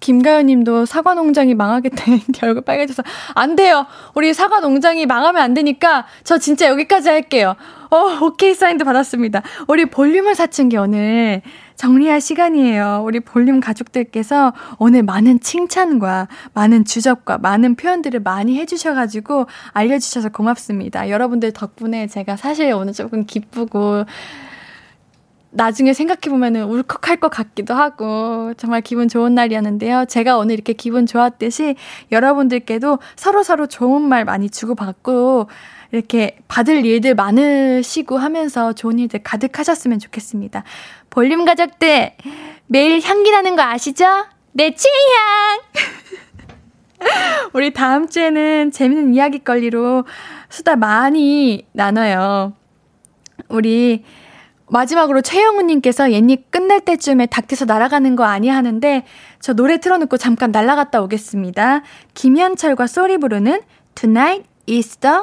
김가연 님도 사과 농장이 망하겠다. 얼굴 빨개져서. 안 돼요. 우리 사과 농장이 망하면 안 되니까 저 진짜 여기까지 할게요. 어, 오케이 사인도 받았습니다. 우리 볼륨을 사춘기 오늘 정리할 시간이에요. 우리 볼륨 가족들께서 오늘 많은 칭찬과 많은 주접과 많은 표현들을 많이 해주셔가지고 알려주셔서 고맙습니다. 여러분들 덕분에 제가 사실 오늘 조금 기쁘고 나중에 생각해보면 울컥할 것 같기도 하고 정말 기분 좋은 날이었는데요. 제가 오늘 이렇게 기분 좋았듯이 여러분들께도 서로서로 좋은 말 많이 주고받고 이렇게 받을 일들 많으시고 하면서 좋은 일들 가득하셨으면 좋겠습니다. 볼륨 가족들, 매일 향기 나는 거 아시죠? 내 취향! 우리 다음 주에는 재밌는 이야기거리로 수다 많이 나눠요. 우리 마지막으로 최영우님께서 옛니 끝날 때쯤에 닥터서 날아가는 거 아니야 하는데 저 노래 틀어놓고 잠깐 날아갔다 오겠습니다. 김현철과 소리 부르는 Tonight is the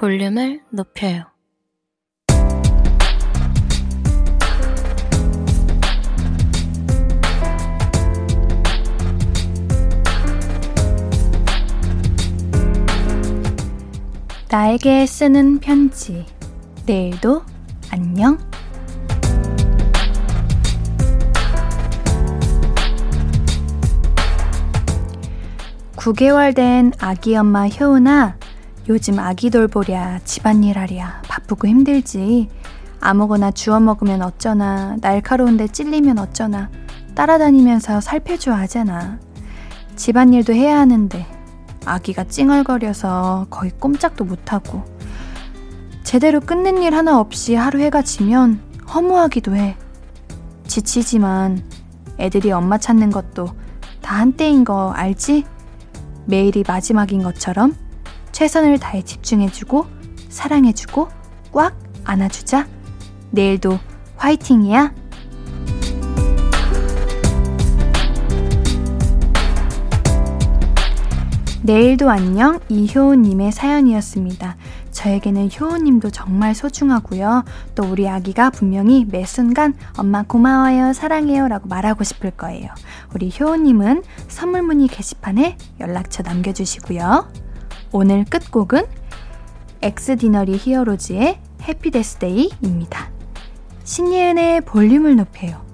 볼륨을 높여요 나에게 쓰는 편지. 내일도 안녕. 9개월 된 아기 엄마 효은아, 요즘 아기 돌보랴, 집안일 하랴, 바쁘고 힘들지. 아무거나 주워 먹으면 어쩌나, 날카로운데 찔리면 어쩌나, 따라다니면서 살펴줘 하잖아. 집안일도 해야 하는데, 아기가 찡얼거려서 거의 꼼짝도 못하고 제대로 끝낸 일 하나 없이 하루 해가 지면 허무하기도 해. 지치지만 애들이 엄마 찾는 것도 다 한때인 거 알지? 매일이 마지막인 것처럼 최선을 다해 집중해주고 사랑해주고 꽉 안아주자. 내일도 화이팅이야. 내일도 안녕 이효우님의 사연이었습니다. 저에게는 효우님도 정말 소중하고요. 또 우리 아기가 분명히 매 순간 엄마 고마워요, 사랑해요 라고 말하고 싶을 거예요. 우리 효우님은 선물 문의 게시판에 연락처 남겨주시고요. 오늘 끝곡은 엑스디너리 히어로즈의 해피데스데이입니다. 신예은의 볼륨을 높여요.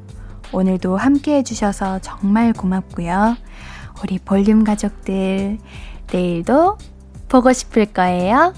오늘도 함께 해주셔서 정말 고맙고요. 우리 볼륨 가족들, 내일도 보고 싶을 거예요.